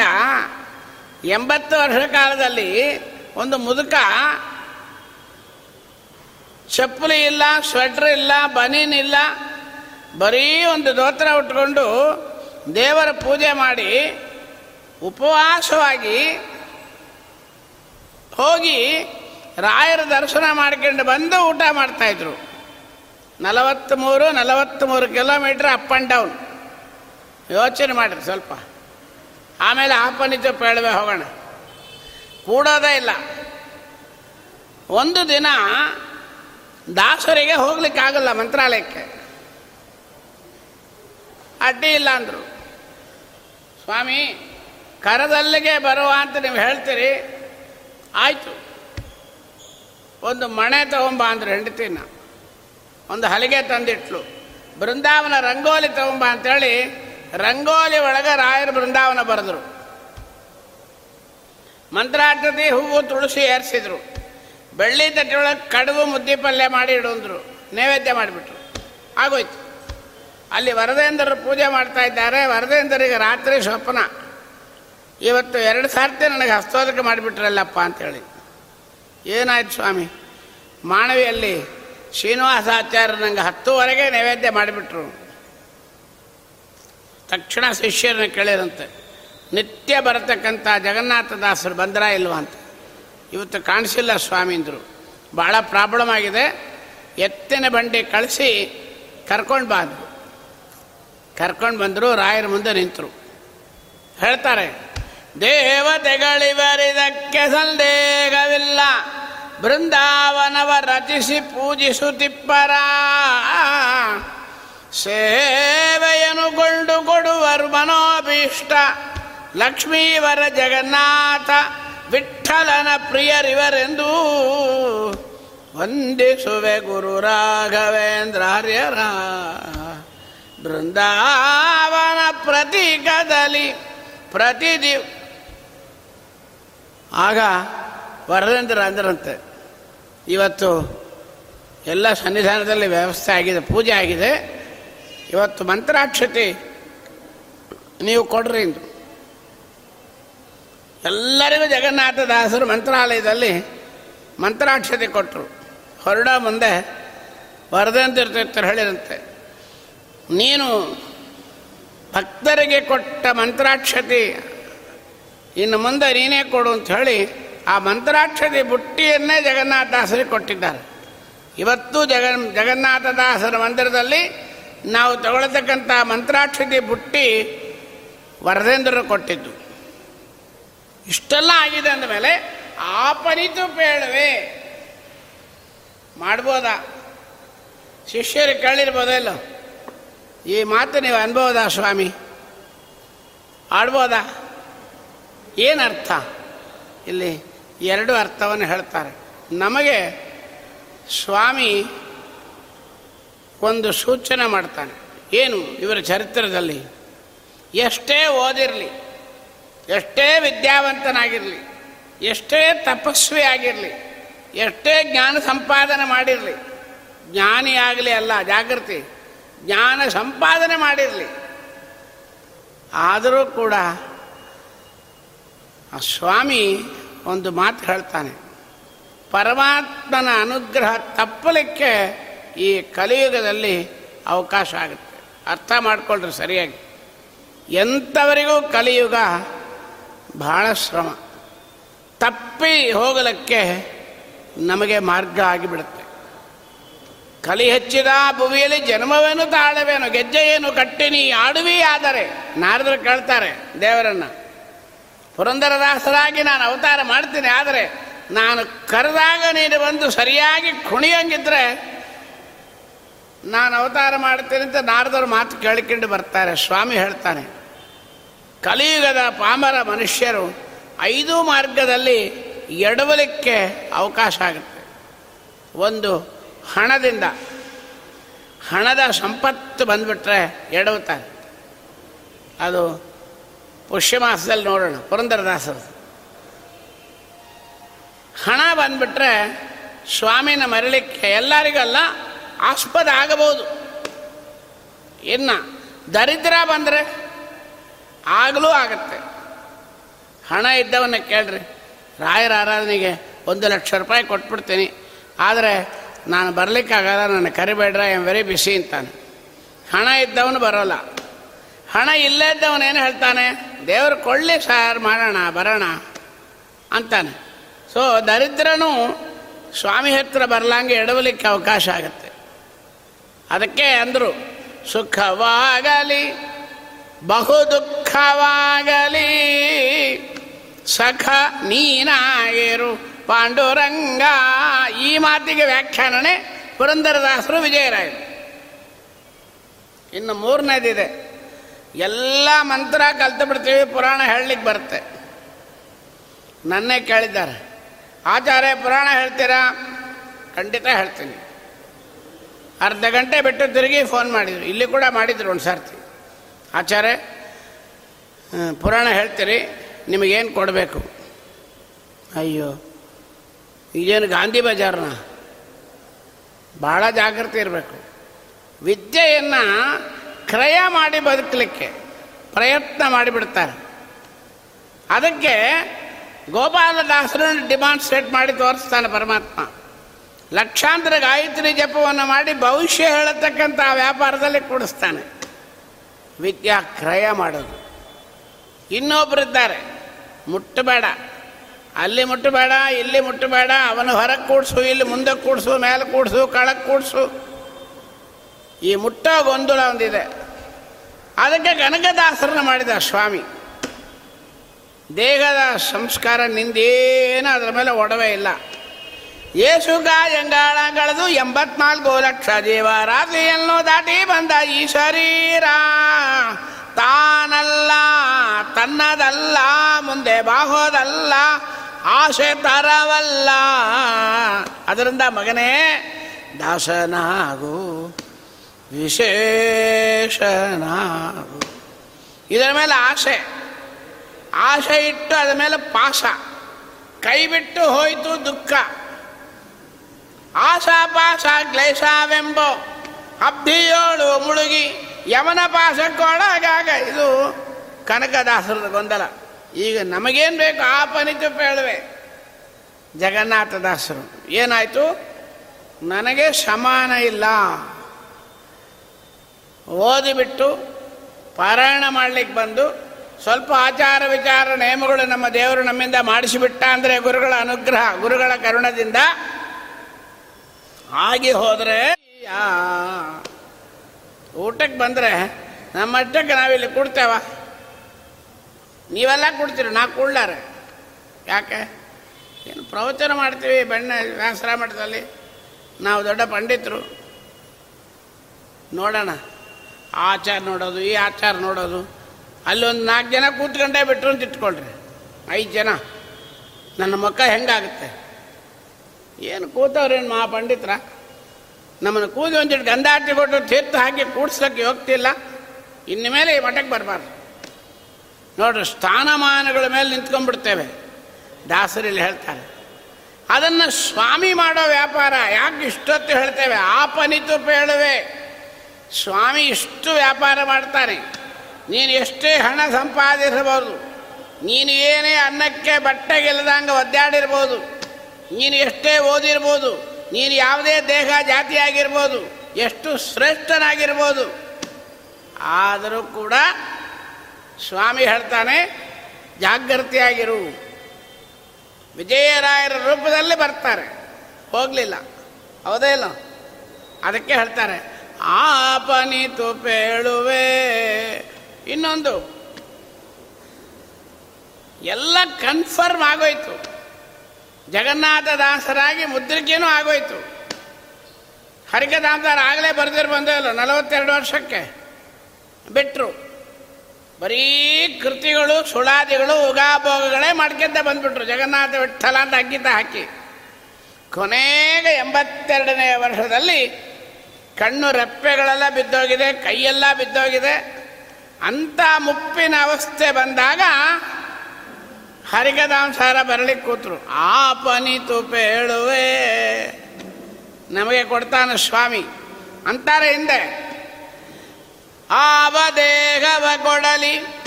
A: ಎಂಬತ್ತು ವರ್ಷ ಕಾಲದಲ್ಲಿ ಒಂದು ಮುದುಕ ಚಪ್ಪಲಿ ಇಲ್ಲ ಸ್ವೆಟ್ರ್ ಇಲ್ಲ, ಬನೀನ್ ಇಲ್ಲ. ಬರೀ ಒಂದು ದೋತ್ರ ಉಟ್ಕೊಂಡು ದೇವರ ಪೂಜೆ ಮಾಡಿ ಉಪವಾಸವಾಗಿ ಹೋಗಿ ರಾಯರ ದರ್ಶನ ಮಾಡ್ಕೊಂಡು ಬಂದು ಊಟ ಮಾಡ್ತಾಯಿದ್ರು ನಲವತ್ತ್ಮೂರು ನಲವತ್ತ್ಮೂರು ಕಿಲೋಮೀಟ್ರ್ ಅಪ್ ಆ್ಯಂಡ್ ಡೌನ್ ಯೋಚನೆ ಮಾಡಿರಿ ಸ್ವಲ್ಪ. ಆಮೇಲೆ ಆಪನಿತ ಪೇಳವೆ ಹೋಗೋಣ. ಕೂಡೋದೇ ಇಲ್ಲ. ಒಂದು ದಿನ ದಾಸರಿಗೆ ಹೋಗ್ಲಿಕ್ಕಾಗಲ್ಲ ಮಂತ್ರಾಲಯಕ್ಕೆ. ಅಡ್ಡಿ ಇಲ್ಲ ಅಂದರು. ಸ್ವಾಮಿ, ಕರದಲ್ಲಿಗೆ ಬರುವ ಅಂತ ನೀವು ಹೇಳ್ತೀರಿ? ಆಯಿತು. ಒಂದು ಮಣೆ ತಗೊಂಬ ಅಂದ್ರೆ ಹೆಂಡತಿನ. ಒಂದು ಹಲಿಗೆ ತಂದಿಟ್ಲು. ಬೃಂದಾವನ ರಂಗೋಲಿ ತಗೊಂಬ ಅಂತೇಳಿ ರಂಗೋಲಿ ಒಳಗೆ ರಾಯರ ಬೃಂದಾವನ ಬರೆದ್ರು. ಮಂತ್ರಾರ್ಥದಿ ಹೂವು ತುಳಸಿ ಏರಿಸಿದ್ರು. ಬೆಳ್ಳಿ ತಟ್ಟೆಯೊಳಗೆ ಕಡುಬು ಮುದ್ದೆ ಪಲ್ಯ ಮಾಡಿ ಇಡುವಂದ್ರು ನೈವೇದ್ಯ ಮಾಡಿಬಿಟ್ರು. ಆಗೋಯ್ತು. ಅಲ್ಲಿ ವರದೇಂದ್ರರು ಪೂಜೆ ಮಾಡ್ತಾ ಇದ್ದಾರೆ. ವರದೇಂದ್ರಿಗೆ ರಾತ್ರಿ ಸ್ವಪ್ನ ಇವತ್ತು ಎರಡು ಸಾರ್ತಿ ನನಗೆ ಹಸ್ತೋದಕ ಮಾಡಿಬಿಟ್ರಲ್ಲಪ್ಪ ಅಂತೇಳಿ. ಏನಾಯ್ತು ಸ್ವಾಮಿ? ಮಾನವಿಯಲ್ಲಿ ಶ್ರೀನಿವಾಸಾಚಾರ್ಯ ನನಗೆ ಹತ್ತುವರೆಗೆ ನೈವೇದ್ಯ ಮಾಡಿಬಿಟ್ರು. ತಕ್ಷಣ ಶಿಷ್ಯರನ್ನ ಕೇಳಿರಂತೆ. ನಿತ್ಯ ಬರತಕ್ಕಂಥ ಜಗನ್ನಾಥದಾಸರು ಬಂದ್ರ ಇಲ್ವಾ ಅಂತ. ಇವತ್ತು ಕಾಣಿಸಿಲ್ಲ ಸ್ವಾಮೀಂದರು. ಭಾಳ ಪ್ರಾಬ್ಲಮ್ ಆಗಿದೆ. ಎತ್ತಿನ ಬಂಡಿ ಕಳಿಸಿ ಕರ್ಕೊಂಡು ಬಂದರು. ಕರ್ಕೊಂಡು ಬಂದರು, ರಾಯರ ಮುಂದೆ ನಿಂತರು. ಹೇಳ್ತಾರೆ ದೇವತೆಗಳಿವರಿದಕ್ಕೆ ಸಂದೇಹವಿಲ್ಲ. ಬೃಂದಾವನವ ರಚಿಸಿ ಪೂಜಿಸುತ್ತಿಪ್ಪರ. ಸೇವೆಯನ್ನು ಕೊಂಡು ಕೊಡುವರು ಮನೋಭೀಷ್ಟ. ಲಕ್ಷ್ಮೀವರ ಜಗನ್ನಾಥ. ವಿಠಲನ ಪ್ರಿಯರಿವರೆಂದು ವಂದಿಸುವೆ ಗುರು ರಾಘವೇಂದ್ರಾರ್ಯರ ಬೃಂದಾವನ ಪ್ರತೀಕದಲ್ಲಿ ಪ್ರತಿದಿ ಆಗ ವರದೇಂದ್ರ ಅಂದ್ರಂತೆ, ಇವತ್ತು ಎಲ್ಲ ಸನ್ನಿಧಾನದಲ್ಲಿ ವ್ಯವಸ್ಥೆ ಆಗಿದೆ, ಪೂಜೆ ಆಗಿದೆ. ಇವತ್ತು ಮಂತ್ರಾಕ್ಷತೆ ನೀವು ಕೊಡ್ರಿ ಎಂದು ಎಲ್ಲರಿಗೂ ಜಗನ್ನಾಥದಾಸರು ಮಂತ್ರಾಲಯದಲ್ಲಿ ಮಂತ್ರಾಕ್ಷತೆ ಕೊಟ್ಟರು. ಹೊರಡ ಮುಂದೆ ವರದಂತಿರ್ತಿರ್ತಾರೆ ಹೇಳಿರಂತೆ ನೀನು ಭಕ್ತರಿಗೆ ಕೊಟ್ಟ ಮಂತ್ರಾಕ್ಷತೆ ಇನ್ನು ಮುಂದೆ ನೀನೇ ಕೊಡು ಅಂತ ಹೇಳಿ ಆ ಮಂತ್ರಾಕ್ಷತೆ ಬುಟ್ಟಿಯನ್ನೇ ಜಗನ್ನಾಥದಾಸರಿಗೆ ಕೊಟ್ಟಿದ್ದಾರೆ. ಇವತ್ತು ಜಗನ್ ಜಗನ್ನಾಥದಾಸರ ಮಂದಿರದಲ್ಲಿ ನಾವು ತಗೊಳ್ತಕ್ಕಂಥ ಮಂತ್ರಾಕ್ಷತೆ ಬುಟ್ಟಿ ವರದೇಂದ್ರರು ಕೊಟ್ಟಿದ್ದು. ಇಷ್ಟೆಲ್ಲ ಆಗಿದೆ ಅಂದಮೇಲೆ ಆಪನಿತು ಪೇಳುವೆ ಮಾಡ್ಬೋದಾ? ಶಿಷ್ಯರು ಕೇಳಿರ್ಬೋದಿಲ್ಲ ಈ ಮಾತು ನೀವು ಅನ್ಬೋದಾ ಸ್ವಾಮಿ? ಆಡ್ಬೋದಾ? ಏನರ್ಥ? ಇಲ್ಲಿ ಎರಡು ಅರ್ಥವನ್ನು ಹೇಳ್ತಾರೆ. ನಮಗೆ ಸ್ವಾಮಿ ಒಂದು ಸೂಚನೆ ಮಾಡ್ತಾನೆ. ಏನು? ಇವರ ಚರಿತ್ರದಲ್ಲಿ. ಎಷ್ಟೇ ಓದಿರಲಿ. ಎಷ್ಟೇ ವಿದ್ಯಾವಂತನಾಗಿರಲಿ, ಎಷ್ಟೇ ತಪಸ್ವಿ ಆಗಿರಲಿ, ಎಷ್ಟೇ ಜ್ಞಾನ ಸಂಪಾದನೆ ಮಾಡಿರಲಿ ಜ್ಞಾನಿಯಾಗಲಿ ಅಲ್ಲ, ಜಾಗೃತಿ, ಜ್ಞಾನ ಸಂಪಾದನೆ ಮಾಡಿರಲಿ, ಆದರೂ ಕೂಡ ಆ ಸ್ವಾಮಿ ಒಂದು ಮಾತು ಹೇಳ್ತಾನೆ, ಪರಮಾತ್ಮನ ಅನುಗ್ರಹ ತಪ್ಪಲಿಕ್ಕೆ ಈ ಕಲಿಯುಗದಲ್ಲಿ ಅವಕಾಶ ಆಗುತ್ತೆ. ಅರ್ಥ ಮಾಡಿಕೊಳ್ಳ್ರಿ ಸರಿಯಾಗಿ. ಎಂಥವರಿಗೂ ಕಲಿಯುಗ ಬಹಳ ಶ್ರಮ. ತಪ್ಪಿ ಹೋಗಲಿಕ್ಕೆ ನಮಗೆ ಮಾರ್ಗ ಆಗಿಬಿಡುತ್ತೆ. ಕಲಿ ಹೆಚ್ಚಿದ ಭುವಿಯಲ್ಲಿ ಜನ್ಮವೇನು, ತಾಳವೇನು ಗೆಜ್ಜೆಯೇನು ಕಟ್ಟಿನಿ, ಆಡುವಿ ಆದರೆ, ನಾರದರು ಕೇಳ್ತಾರೆ, ದೇವರನ್ನ, ಪುರಂದರದಾಸರಾಗಿ ನಾನು ಅವತಾರ ಮಾಡ್ತೀನಿ ಆದರೆ, ನಾನು ಕರೆದಾಗ ನೀನು ಬಂದು ಸರಿಯಾಗಿ ಕುಣಿಯಂಗಿದ್ರೆ, ನಾನು ಅವತಾರ ಮಾಡ್ತೀನಿ ಅಂತ ನಾರದರು ಮಾತು ಕೇಳಿಕೊಂಡು ಬರ್ತಾರೆ, ಸ್ವಾಮಿ ಹೇಳ್ತಾನೆ ಕಲಿಯುಗದ ಪಾಮರ ಮನುಷ್ಯರು ಐದು ಮಾರ್ಗದಲ್ಲಿ ಎಡವಲಿಕ್ಕೆ ಅವಕಾಶ ಆಗುತ್ತೆ. ಒಂದು ಹಣದಿಂದ. ಹಣದ ಸಂಪತ್ತು ಬಂದುಬಿಟ್ರೆ ಎಡವುತ್ತಾರೆ ಅದು ಪುಷ್ಯ ಮಾಸದಲ್ಲಿ ನೋಡೋಣ, ಪುರಂದರದಾಸರು. ಹಣ ಬಂದುಬಿಟ್ರೆ ಸ್ವಾಮಿನ ಮರಳಿಕ್ಕೆ ಎಲ್ಲರಿಗಲ್ಲ ಆಸ್ಪದ ಆಗಬಹುದು. ಇನ್ನು ದರಿದ್ರ ಬಂದರೆ ಆಗಲೂ ಆಗತ್ತೆ. ಹಣ ಇದ್ದವನ್ನ ಕೇಳ್ರಿ. ರಾಯರ ಆರಾಧನೆಗೆ ಒಂದು ಲಕ್ಷ ರೂಪಾಯಿ ಕೊಟ್ಬಿಡ್ತೀನಿ. ಆದರೆ ನಾನು ಬರಲಿಕ್ಕಾಗಲ್ಲ, ನನ್ನ ಕರಿಬೇಡ್ರ ಆಮ್ ವೆರಿ ಬಿಸಿ ಅಂತಾನೆ. ಹಣ ಇದ್ದವನು ಬರೋಲ್ಲ. ಹಣ ಇಲ್ಲೇ ಏನು ಹೇಳ್ತಾನೆ? ದೇವರು ಕೊಳ್ಳಿ ಸಾರ್, ಮಾಡೋಣ, ಬರೋಣ ಅಂತಾನೆ. ಸೊ ದರಿದ್ರನು ಸ್ವಾಮಿ ಹತ್ರ ಬರಲಂಗೆ ಎಡವಲಿಕ್ಕೆ ಅವಕಾಶ ಆಗುತ್ತೆ. ಅದಕ್ಕೆ ಅಂದರು, ಸುಖವಾಗಲಿ ಬಹು ದುಃಖವಾಗಲಿ ಸಖ ನೀನಾಗಿರು ಪಾಂಡುರಂಗ. ಈ ಮಾತಿಗೆ ವ್ಯಾಖ್ಯಾನನೆ ಪುರಂದರದಾಸರು ವಿಜಯರಾಯರು. ಇನ್ನು ಮೂರನೇದಿದೆ. ಎಲ್ಲ ಮಂತ್ರ ಕಲ್ತು ಬಿಡ್ತೀವಿ, ಪುರಾಣ ಹೇಳಲಿಕ್ಕೆ ಬರುತ್ತೆ. ನನ್ನೇ ಕೇಳಿದ್ದಾರೆ. ಆಚಾರ್ಯ, ಪುರಾಣ ಹೇಳ್ತೀರಾ? ಖಂಡಿತ ಹೇಳ್ತೀನಿ. ಅರ್ಧ ಗಂಟೆ ಬಿಟ್ಟು ತಿರುಗಿ ಫೋನ್ ಮಾಡಿದರು. ಇಲ್ಲಿ ಕೂಡ ಮಾಡಿದರು ಒಂದು ಸರ್ತಿ ಆಚಾರ್ಯ ಪುರಾಣ ಹೇಳ್ತೀರಿ, ನಿಮಗೇನು ಕೊಡಬೇಕು? ಅಯ್ಯೋ, ಈಗೇನು ಗಾಂಧಿ ಬಜಾರ್ನ? ಭಾಳ ಜಾಗೃತಿ ಇರಬೇಕು. ವಿದ್ಯೆಯನ್ನು ಕ್ರಯ ಮಾಡಿ ಬದುಕಲಿಕ್ಕೆ ಪ್ರಯತ್ನ ಮಾಡಿಬಿಡ್ತಾರೆ. ಅದಕ್ಕೆ ಗೋಪಾಲದಾಸರನ್ನು ಡಿಮಾನ್ಸ್ಟ್ರೇಟ್ ಮಾಡಿ ತೋರಿಸ್ತಾನೆ ಪರಮಾತ್ಮ. ಲಕ್ಷಾಂತರ ಗಾಯತ್ರಿ ಜಪವನ್ನು ಮಾಡಿ ಭವಿಷ್ಯ ಹೇಳತಕ್ಕಂಥ ವ್ಯಾಪಾರದಲ್ಲಿ ಕೂಡಿಸ್ತಾನೆ. ವಿದ್ಯಾ ಕ್ರಯ ಮಾಡೋದು. ಇನ್ನೊಬ್ಬರಿದ್ದಾರೆ ಮುಟ್ಟಬೇಡ. ಅಲ್ಲಿ ಮುಟ್ಟಬೇಡ, ಇಲ್ಲಿ ಮುಟ್ಟಬೇಡ. ಅವನು ಹೊರಗೆ ಕೂಡಿಸು, ಇಲ್ಲಿ ಮುಂದೆ ಕೂಡಿಸು, ಮೇಲೆ ಕೂಡಿಸು ಕಳಕ್ಕೆ ಕೂಡಿಸು. ಈ ಮುಟ್ಟೋ ಗೊಂದಲ ಒಂದಿದೆ. ಅದಕ್ಕೆ ಕನಕದಾಸರನ್ನ ಮಾಡಿದ ಸ್ವಾಮಿ. ದೇಹದ ಸಂಸ್ಕಾರ ನಿಂದೇನು ಅದರ ಮೇಲೆ ಒಡವೆ ಇಲ್ಲ. ಏಸುಗ ಜಂಗಾಳಗಳದು ಎಂಬತ್ನಾಲ್ಕು ಲಕ್ಷ ದೇವರಾತ್ರಿಯನ್ನು ದಾಟಿ ಬಂದ ಈ ಶರೀರ ತಾನಲ್ಲ, ತನ್ನದಲ್ಲ, ಮುಂದೆ ಬಾಹೋದಲ್ಲ ಆಸೆ ತರವಲ್ಲ ಅದರಿಂದ ಮಗನೇ, ದಾಸನಾಗು, ವಿಶೇಷನಾಗು. ಇದರ ಮೇಲೆ ಆಸೆ. ಆಸೆ ಇಟ್ಟು ಅದರ ಮೇಲೆ ಪಾಶ. ಕೈ ಬಿಟ್ಟು ಹೋಯಿತು ದುಃಖ. ಆಶಾಪಾಶ ಕ್ಲೇಶವೆಂಬ ಅಬ್ಧಿಯೋಳು ಮುಳುಗಿ ಯಮನ ಪಾಶಕ್ಕೊಳಗಾಗ ಇದು ಕನಕದಾಸರದ ಗೊಂದಲ. ಈಗ ನಮಗೇನು ಬೇಕು ಆ ಪನಿತು ಹೇಳುವೆ ಜಗನ್ನಾಥದಾಸರು ಏನಾಯಿತು? ನನಗೆ ಸಮಾನ ಇಲ್ಲ. ಓದಿಬಿಟ್ಟು ಪಾರಾಯಣ ಮಾಡಲಿಕ್ಕೆ ಬಂದು ಸ್ವಲ್ಪ ಆಚಾರ ವಿಚಾರ ನಿಯಮಗಳು ನಮ್ಮ ದೇವರು ನಮ್ಮಿಂದ ಮಾಡಿಸಿಬಿಟ್ಟ ಅಂದರೆ ಗುರುಗಳ ಅನುಗ್ರಹ, ಗುರುಗಳ ಕರುಣದಿಂದ ಆಗಿ ಹೋದರೆ ಊಟಕ್ಕೆ ಬಂದರೆ ನಮ್ಮ ಅಷ್ಟಕ್ಕೆ ನಾವಿಲ್ಲಿ ಕೊಡ್ತೇವ. ನೀವೆಲ್ಲ ಕೊಡ್ತೀರಿ, ನಾ ಕೊಡ್ಲಾರ ಯಾಕೆ? ಏನು ಪ್ರವಚನ ಮಾಡ್ತೀವಿ ಬೆಣ್ಣೆ ವ್ಯಾಸರ ಮಠದಲ್ಲಿ. ನಾವು ದೊಡ್ಡ ಪಂಡಿತರು. ನೋಡೋಣ. ಆಚಾರ ನೋಡೋದು, ಈ ಆಚಾರ ನೋಡೋದು. ಅಲ್ಲೊಂದು ನಾಲ್ಕು ಜನ ಕೂತ್ಕೊಂಡೇ ಬಿಟ್ಟರು ಅಂತ ಇಟ್ಕೊಳ್ರಿ. ಐದು ಜನ. ನನ್ನ ಮುಖ ಹೆಂಗಾಗುತ್ತೆ? ಏನು ಕೂತವ್ರೇನು ಮಹಾ ಪಂಡಿತರ? ನಮ್ಮನ್ನು ಕೂದಿ ಒಂದಿಟ್ಟು ಗಂಧಾಟಿ ಕೊಟ್ಟು ತೀರ್ಥ ಹಾಕಿ ಕೂಡ್ಸೋಕ್ಕೆ ಹೋಗ್ತಿಲ್ಲ ಇನ್ನು ಮೇಲೆ ಈ ಮಠಕ್ಕೆ ಬರಬಾರ್ದು. ನೋಡ್ರಿ, ಸ್ಥಾನಮಾನಗಳ ಮೇಲೆ ನಿಂತ್ಕೊಂಡ್ಬಿಡ್ತೇವೆ. ದಾಸರಲ್ಲಿ ಹೇಳ್ತಾರೆ. ಅದನ್ನು ಸ್ವಾಮಿ ಮಾಡೋ ವ್ಯಾಪಾರ ಯಾಕೆ ಇಷ್ಟೊತ್ತು ಹೇಳ್ತೇವೆ? ಆಪನಿತು ಪೇಳುವೆ. ಸ್ವಾಮಿ ಇಷ್ಟು ವ್ಯಾಪಾರ ಮಾಡ್ತಾನೆ ನೀನು ಎಷ್ಟೇ ಹಣ ಸಂಪಾದಿಸಬಹುದು ನೀನು ಏನೇ ಅನ್ನಕ್ಕೆ ಬಟ್ಟೆಗೆಲ್ಲದಂಗೆ ಒದ್ದಾಡಿರ್ಬೋದು. ನೀನು ಎಷ್ಟೇ ಓದಿರ್ಬೋದು, ನೀನು ಯಾವುದೇ ದೇಹ ಜಾತಿ ಆಗಿರ್ಬೋದು ಎಷ್ಟು ಶ್ರೇಷ್ಠನಾಗಿರ್ಬೋದು, ಆದರೂ ಕೂಡ ಸ್ವಾಮಿ ಹೇಳ್ತಾನೆ ಜಾಗೃತಿಯಾಗಿರು ವಿಜಯರಾಯರ ರೂಪದಲ್ಲಿ ಬರ್ತಾರೆ, ಹೋಗಲಿಲ್ಲ, ಹೌದೇ ಇಲ್ಲ? ಅದಕ್ಕೆ ಹೇಳ್ತಾರೆ ಆಪನಿತು ಪೇಳುವೆ. ಇನ್ನೊಂದು, ಎಲ್ಲ ಕನ್ಫರ್ಮ್ ಆಗೋಯ್ತು. ಜಗನ್ನಾಥ ದಾಸರಾಗಿ ಮುದ್ರಿಕೆನೂ ಆಗೋಯ್ತು. ಹರಿಕದಾಮದಾರ ಆಗಲೇ ಬರೆದಿರು ಬಂದೇ ಇಲ್ಲ ನಲವತ್ತೆರಡು ವರ್ಷಕ್ಕೆ. ಬಿಟ್ಟರು ಬರೀ ಕೃತಿಗಳು, ಸುಳಾದಿಗಳು, ಉಗಾಭೋಗಗಳೇ ಮಾಡ್ಕೊಂತ ಬಂದ್ಬಿಟ್ರು. ಜಗನ್ನಾಥ ವಿಠಲ ಅಂತ ಅಂಕಿತ ಹಾಕಿ. ಕೊನೆಗೆ ಎಂಬತ್ತೆರಡನೇ ವರ್ಷದಲ್ಲಿ ಕಣ್ಣು ರೆಪ್ಪೆಗಳೆಲ್ಲ ಬಿದ್ದೋಗಿದೆ, ಕೈಯೆಲ್ಲ ಬಿದ್ದೋಗಿದೆ. ಅಂಥ ಮುಪ್ಪಿನ ಅವಸ್ಥೆ ಬಂದಾಗ ಹರಿಕದಾಂಸಾರ ಬರಲಿಕ್ಕೆ ಕೂತರು. ಆ ಪನಿತು ಪೇಳುವೆ. ನಮಗೆ ಕೊಡ್ತಾನೆ ಸ್ವಾಮಿ. ಅಂತಾರೆ ಹಿಂದೆ. ಆವ ದೇಹವ ಕೊಡಲಿ.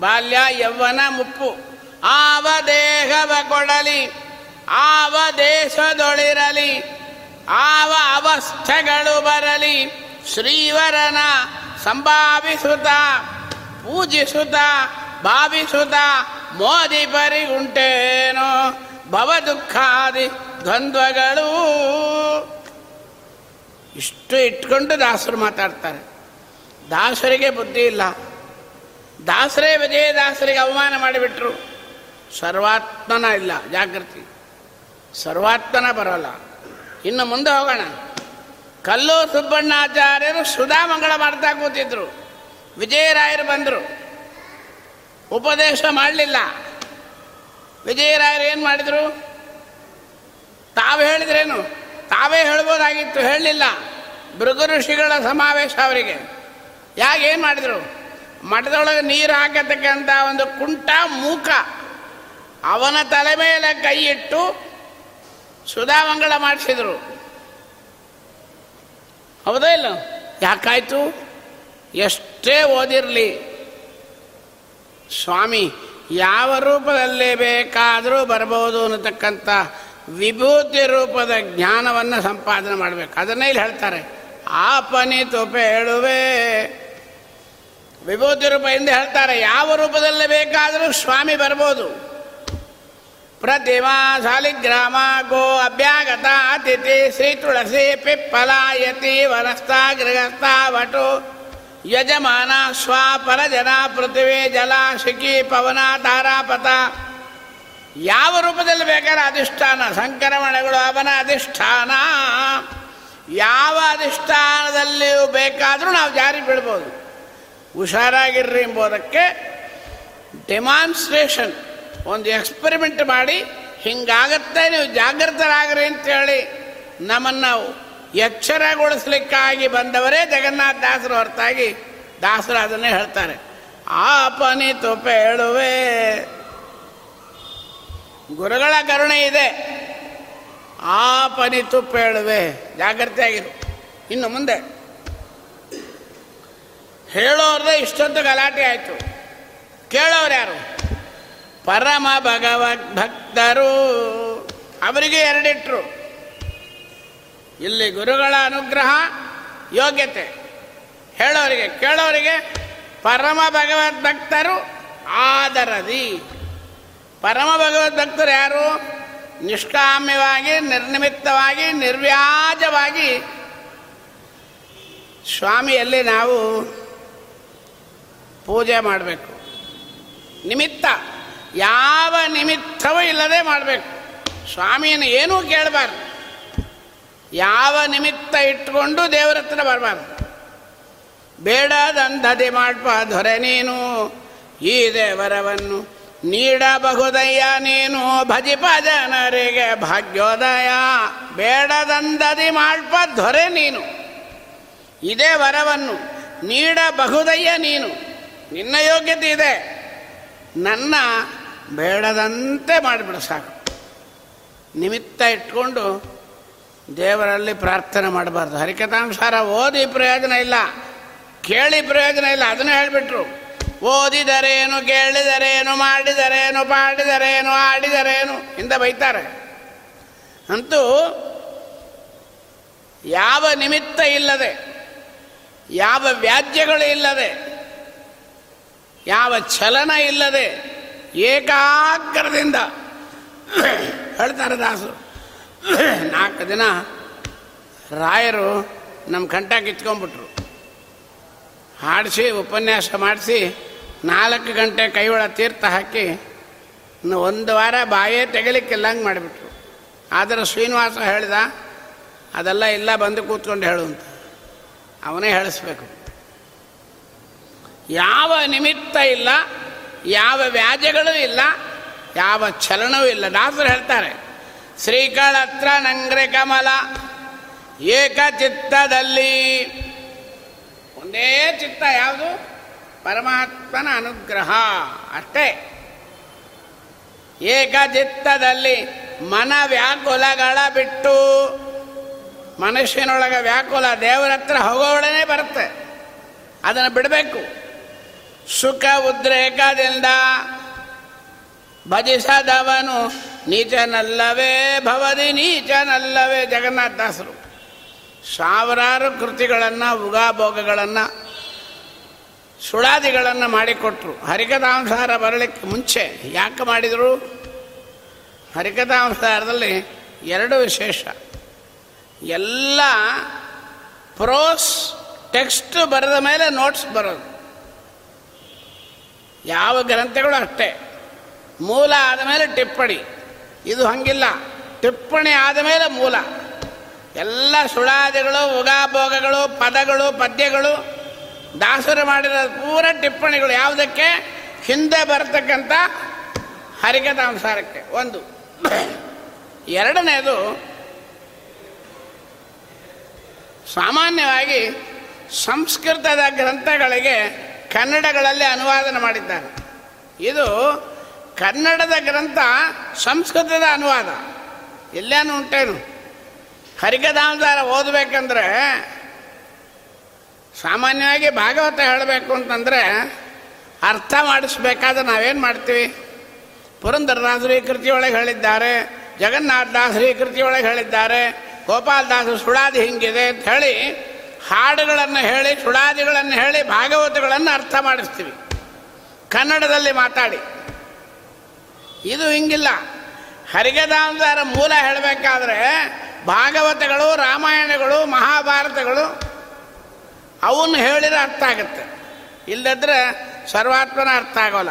A: ಬಾಲ್ಯ ಯೌವನ ಮುಪ್ಪು. ಆವ ದೇಹವ ಕೊಡಲಿ. ಆವ ದೇಶದೊಳಿರಲಿ ಆವ ಅವಸ್ಥೆಗಳು ಬರಲಿ. ಶ್ರೀವರನ ಸಂಭಾವಿಸುತ್ತ, ಪೂಜಿಸುತ್ತ, ಭಾವಿಸುತ್ತ ಮೋದಿ ಪರಿಗುಂಟೇನೋ ಭವ ದುಃಖಾದಿ ದ್ವಂದ್ವಗಳು. ಇಷ್ಟು ಇಟ್ಕೊಂಡು ದಾಸರು ಮಾತಾಡ್ತಾರೆ. ದಾಸರಿಗೆ ಬುದ್ಧಿ ಇಲ್ಲ. ದಾಸರೇ ವಿಜಯದಾಸರಿಗೆ ಅವಮಾನ ಮಾಡಿಬಿಟ್ರು. ಸರ್ವಾತ್ಮನ ಇಲ್ಲ, ಜಾಗೃತಿ. ಸರ್ವಾತ್ಮನ ಬರೋಲ್ಲ. ಇನ್ನು ಮುಂದೆ ಹೋಗೋಣ. ಕಲ್ಲು ಸುಬ್ಬಣ್ಣಾಚಾರ್ಯರು ಸುಧಾಮಂಗಳ ಮಾಡ್ತಾ ಕೂತಿದ್ರು. ವಿಜಯರಾಯರು ಬಂದರು. ಉಪದೇಶ ಮಾಡಲಿಲ್ಲ. ವಿಜಯರಾಯರು ಏನು ಮಾಡಿದರು? ತಾವು ಹೇಳಿದ್ರೇನು? ತಾವೇ ಹೇಳ್ಬೋದಾಗಿತ್ತು, ಹೇಳಲಿಲ್ಲ. ಭೃಗು ಋಷಿಗಳ ಸಮಾವೇಶ ಅವರಿಗೆ. ಯಾಕೆ ಏನು ಮಾಡಿದರು? ಮಠದೊಳಗೆ ನೀರು ಹಾಕತಕ್ಕಂಥ ಒಂದು ಕುಂಟ ಮೂಕ ಅವನ ತಲೆ ಮೇಲೆ ಕೈ ಇಟ್ಟು ಸುಧಾಮಂಗಳ ಮಾಡಿಸಿದರು. ಹೌದಾ ಇಲ್ಲ? ಯಾಕಾಯಿತು? ಎಷ್ಟೇ ಓದಿರಲಿ. ಸ್ವಾಮಿ, ಯಾವ ರೂಪದಲ್ಲೇ ಬೇಕಾದರೂ ಬರಬಹುದು ಅನ್ನತಕ್ಕಂಥ ವಿಭೂತಿ ರೂಪದ ಜ್ಞಾನವನ್ನು ಸಂಪಾದನೆ ಮಾಡಬೇಕು. ಅದನ್ನೇ ಇಲ್ಲಿ ಹೇಳ್ತಾರೆ. ಆಪನಿ ತೊಪೆ ಹೇಳುವೆ. ವಿಭೂತಿ ರೂಪ ಎಂದು ಹೇಳ್ತಾರೆ. ಯಾವ ರೂಪದಲ್ಲಿ ಬೇಕಾದರೂ ಸ್ವಾಮಿ ಬರ್ಬೋದು. ಪ್ರತಿಮಾ ಸಾಲಿಗ್ರಾಮ ಗೋ ಅಭ್ಯಾಗತ ಅತಿಥಿ ಶ್ರೀ ತುಳಸಿ ಪಿಪ್ಪಲ ಯತಿ ವನಸ್ಥ ಗೃಹಸ್ಥ ವಟು ಯಜಮಾನ ಸ್ವ ಪರಜನ ಪೃಥ್ವಿ ಜಲ ಶಿಖಿ ಪವನ ತಾರಾಪಥ ಯಾವ ರೂಪದಲ್ಲಿ ಬೇಕಾದ್ರೆ ಅಧಿಷ್ಠಾನ, ಸಂಕ್ರಮಣಗಳು ಅವನ ಅಧಿಷ್ಠಾನ. ಯಾವ ಅಧಿಷ್ಠಾನದಲ್ಲಿಯೂ ಬೇಕಾದರೂ ನಾವು ಜಾರಿ ಬಿಡ್ಬೋದು ಹುಷಾರಾಗಿರ್ರಿ ಎಂಬುದಕ್ಕೆ ಡೆಮಾನ್ಸ್ಟ್ರೇಷನ್ ಒಂದು ಎಕ್ಸ್ಪೆರಿಮೆಂಟ್ ಮಾಡಿ, ಹಿಂಗಾಗತ್ತೆ, ನೀವು ಜಾಗೃತರಾಗ್ರಿ ಅಂತೇಳಿ ನಮ್ಮನ್ನು ಎಚ್ಚರಗೊಳಿಸ್ಲಿಕ್ಕಾಗಿ ಬಂದವರೇ ಜಗನ್ನಾಥ ದಾಸರು ಹೊರತಾಗಿ ದಾಸರು ಅದನ್ನೇ ಹೇಳ್ತಾರೆ. ಆಪನಿ ತೊಪೆ ಹೇಳುವೆ ಗುರುಗಳ ಕರುಣೆ ಇದೆ. ಆಪನಿ ತುಪ್ಪ ಹೇಳುವೆ ಜಾಗ್ರತೆಯಾಗಿರು. ಇನ್ನು ಮುಂದೆ. ಹೇಳೋರ್ದೆ ಇಷ್ಟೊಂದು ಗಲಾಟೆ ಆಯಿತು. ಕೇಳೋರು ಯಾರು? ಪರಮ ಭಗವ ಭಕ್ತರು. ಅವರಿಗೆ ಎರಡಿಟ್ರು. ಇಲ್ಲಿ ಗುರುಗಳ ಅನುಗ್ರಹ ಯೋಗ್ಯತೆ. ಹೇಳೋರಿಗೆ, ಕೇಳೋರಿಗೆ ಪರಮ ಭಗವದ್ ಭಕ್ತರು ಆದರದಿ. ಪರಮ ಭಗವದ್ ಭಕ್ತರು ಯಾರು? ನಿಷ್ಕಾಮ್ಯವಾಗಿ, ನಿರ್ನಿಮಿತ್ತವಾಗಿ, ನಿರ್ವ್ಯಾಜವಾಗಿ. ಸ್ವಾಮಿಯಲ್ಲಿ ನಾವು ಪೂಜೆ ಮಾಡಬೇಕು. ನಿಮಿತ್ತ, ಯಾವ ನಿಮಿತ್ತವೂ ಇಲ್ಲದೆ ಮಾಡಬೇಕು. ಸ್ವಾಮಿಯನ್ನು ಏನೂ ಕೇಳಬಾರ್ದು. ಯಾವ ನಿಮಿತ್ತ ಇಟ್ಕೊಂಡು ದೇವರ ಹತ್ರ ಬರಬಾರ್ದು. ಬೇಡದಂಧದೆ ಮಾಡ್ಪ ದೊರೆ ನೀನು, ಈ ದೇವರವನ್ನು ನೀಡಬಹುದಯ್ಯ ನೀನು ಭಜಿಪ ಜನರಿಗೆ ಭಾಗ್ಯೋದಯ ಬೇಡದಂದದಿ ಮಾಡ್ಪ ದೊರೆ ನೀನು, ಇದೇ ವರವನ್ನು ನೀಡಬಹುದಯ್ಯ ನೀನು. ನಿನ್ನ ಯೋಗ್ಯತೆ ಇದೆ. ನನ್ನ ಬೇಡದಂತೆ ಮಾಡಿಬಿಡು ಸಾಕು. ನಿಮಿತ್ತ ಇಟ್ಕೊಂಡು ದೇವರಲ್ಲಿ ಪ್ರಾರ್ಥನೆ ಮಾಡಬಾರ್ದು. ಹರಿಕಥಾಂಸಾರ ಓದಿ ಪ್ರಯೋಜನ ಇಲ್ಲ. ಕೇಳಿ ಪ್ರಯೋಜನ ಇಲ್ಲ. ಅದನ್ನು ಹೇಳಿಬಿಟ್ರು. ಓದಿದರೇನು, ಕೇಳಿದರೇನು, ಮಾಡಿದರೇನು, ಪಾಡಿದರೇನು ಆಡಿದರೇನು ಇಂದ ಬೈತಾರೆ. ಅಂತೂ ಯಾವ ನಿಮಿತ್ತ ಇಲ್ಲದೆ, ಯಾವ ವ್ಯಾಜ್ಯಗಳು ಇಲ್ಲದೆ, ಯಾವ ಚಲನ ಇಲ್ಲದೆ ಏಕಾಗ್ರದಿಂದ ಹೇಳ್ತಾರೆ ದಾಸರು. ನಾಲ್ಕು ದಿನ ರಾಯರು ನಮ್ಮ ಕಂಠ ಕಿತ್ಕೊಂಡ್ಬಿಟ್ರು ಹಾಡಿಸಿ, ಉಪನ್ಯಾಸ ಮಾಡಿಸಿ, ನಾಲ್ಕು ಗಂಟೆ ಕೈ ಒಳ ತೀರ್ಥ ಹಾಕಿ ಒಂದು ವಾರ ಬಾಯೇ ತೆಗಲಿಕ್ಕಿಲ್ಲಂಗೆ ಮಾಡಿಬಿಟ್ರು. ಆದರೆ ಶ್ರೀನಿವಾಸ ಹೇಳಿದ, ಅದೆಲ್ಲ ಇಲ್ಲ, ಬಂದು ಕೂತ್ಕೊಂಡು ಹೇಳು ಅಂತ. ಅವನೇ ಹೇಳಿಸ್ಬೇಕು. ಯಾವ ನಿಮಿತ್ತ ಇಲ್ಲ, ಯಾವ ವ್ಯಾಜ್ಯಗಳೂ ಇಲ್ಲ, ಯಾವ ಚಲನವೂ ಇಲ್ಲ. ದಾಸರು ಹೇಳ್ತಾರೆ ಶ್ರೀಕಳತ್ರ ನಂಗ್ರೆ ಕಮಲ ಏಕಚಿತ್ತದಲ್ಲಿ. ಒಂದೇ ಚಿತ್ತ ಯಾವುದು? ಪರಮಾತ್ಮನ ಅನುಗ್ರಹ. ಅಷ್ಟೇ. ಏಕಚಿತ್ತದಲ್ಲಿ ಮನ ವ್ಯಾಕುಲಗಳ ಬಿಟ್ಟು ಮನುಷ್ಯನೊಳಗೆ ವ್ಯಾಕುಲ ದೇವರ ಹತ್ರ ಹೋಗೋವಳನೇ ಬರುತ್ತೆ. ಅದನ್ನು ಬಿಡಬೇಕು. ಸುಖ ಉದ್ರೇಕದಿಂದ ಭಜಿಸದವನು ನೀಚನಲ್ಲವೇ ಭವದಿ ನೀಚನಲ್ಲವೇ ಜಗನ್ನಾಥದಾಸರು ಸಾವಿರಾರು ಕೃತಿಗಳನ್ನು, ಉಗಾಭೋಗಗಳನ್ನು, ಸುಳಾದಿಗಳನ್ನು ಮಾಡಿಕೊಟ್ರು. ಹರಿಕಥಾಂಸಾರ ಬರಲಿಕ್ಕೆ ಮುಂಚೆ ಯಾಕೆ ಮಾಡಿದರು? ಹರಿಕಥಾಂಸಾರದಲ್ಲಿ ಎರಡು ವಿಶೇಷ. ಎಲ್ಲ ಪ್ರೋಸ್, ಟೆಕ್ಸ್ಟ್ ಬರೆದ ಮೇಲೆ ನೋಟ್ಸ್ ಬರೋದು. ಯಾವ ಗ್ರಂಥಗಳು ಅಷ್ಟೇ. ಮೂಲ ಆದಮೇಲೆ ಟಿಪ್ಪಣಿ. ಇದು ಹಂಗಿಲ್ಲ. ಟಿಪ್ಪಣಿ ಆದಮೇಲೆ ಮೂಲ ಎಲ್ಲ ಸುಳಾದಿಗಳು, ಉಗಾಭೋಗಗಳು, ಪದಗಳು, ಪದ್ಯಗಳು, ದಾಸರು ಮಾಡಿರೋ ಪೂರ ಟಿಪ್ಪಣಿಗಳು. ಯಾವುದಕ್ಕೆ? ಹಿಂದೆ ಬರತಕ್ಕಂಥ ಹರಿಕತಾಂಸಾರಕ್ಕೆ ಒಂದು. ಎರಡನೇದು, ಸಾಮಾನ್ಯವಾಗಿ ಸಂಸ್ಕೃತದ ಗ್ರಂಥಗಳಿಗೆ ಕನ್ನಡಗಳಲ್ಲಿ ಅನುವಾದನ ಮಾಡಿದ್ದಾರೆ. ಇದು ಕನ್ನಡದ ಗ್ರಂಥ ಸಂಸ್ಕೃತದ ಅನುವಾದ. ಎಲ್ಲೇನು ಉಂಟೇನು? ಹರಿಕದಾಮದಾರ ಓದಬೇಕಂದ್ರೆ ಸಾಮಾನ್ಯವಾಗಿ ಭಾಗವತ ಹೇಳಬೇಕು ಅಂತಂದರೆ ಅರ್ಥ ಮಾಡಿಸ್ಬೇಕಾದ್ರೆ ನಾವೇನು ಮಾಡ್ತೀವಿ? ಪುರಂದರದಾಸರು ಈ ಕೃತಿಯೊಳಗೆ ಹೇಳಿದ್ದಾರೆ ಜಗನ್ನಾಥದಾಸರು ಈ ಕೃತಿಯೊಳಗೆ ಹೇಳಿದ್ದಾರೆ ಗೋಪಾಲದಾಸರು ಸುಳಾದಿ ಹಿಂಗಿದೆ ಅಂತ ಹೇಳಿ ಹಾಡುಗಳನ್ನು ಹೇಳಿ ಸುಳಾದಿಗಳನ್ನು ಹೇಳಿ ಭಾಗವತಗಳನ್ನು ಅರ್ಥ ಮಾಡಿಸ್ತೀವಿ. ಕನ್ನಡದಲ್ಲಿ ಮಾತಾಡಿ. ಇದು ಹಿಂಗಿಲ್ಲ. ಹರಿಗದಾಮದಾರ ಮೂಲ ಹೇಳಬೇಕಾದ್ರೆ ಭಾಗವತಗಳು, ರಾಮಾಯಣಗಳು, ಮಹಾಭಾರತಗಳು ಅವನ್ನು ಹೇಳಿದ್ರೆ ಅರ್ಥ ಆಗುತ್ತೆ. ಇಲ್ಲದ್ರೆ ಸರ್ವಾತ್ಮನ ಅರ್ಥ ಆಗೋಲ್ಲ.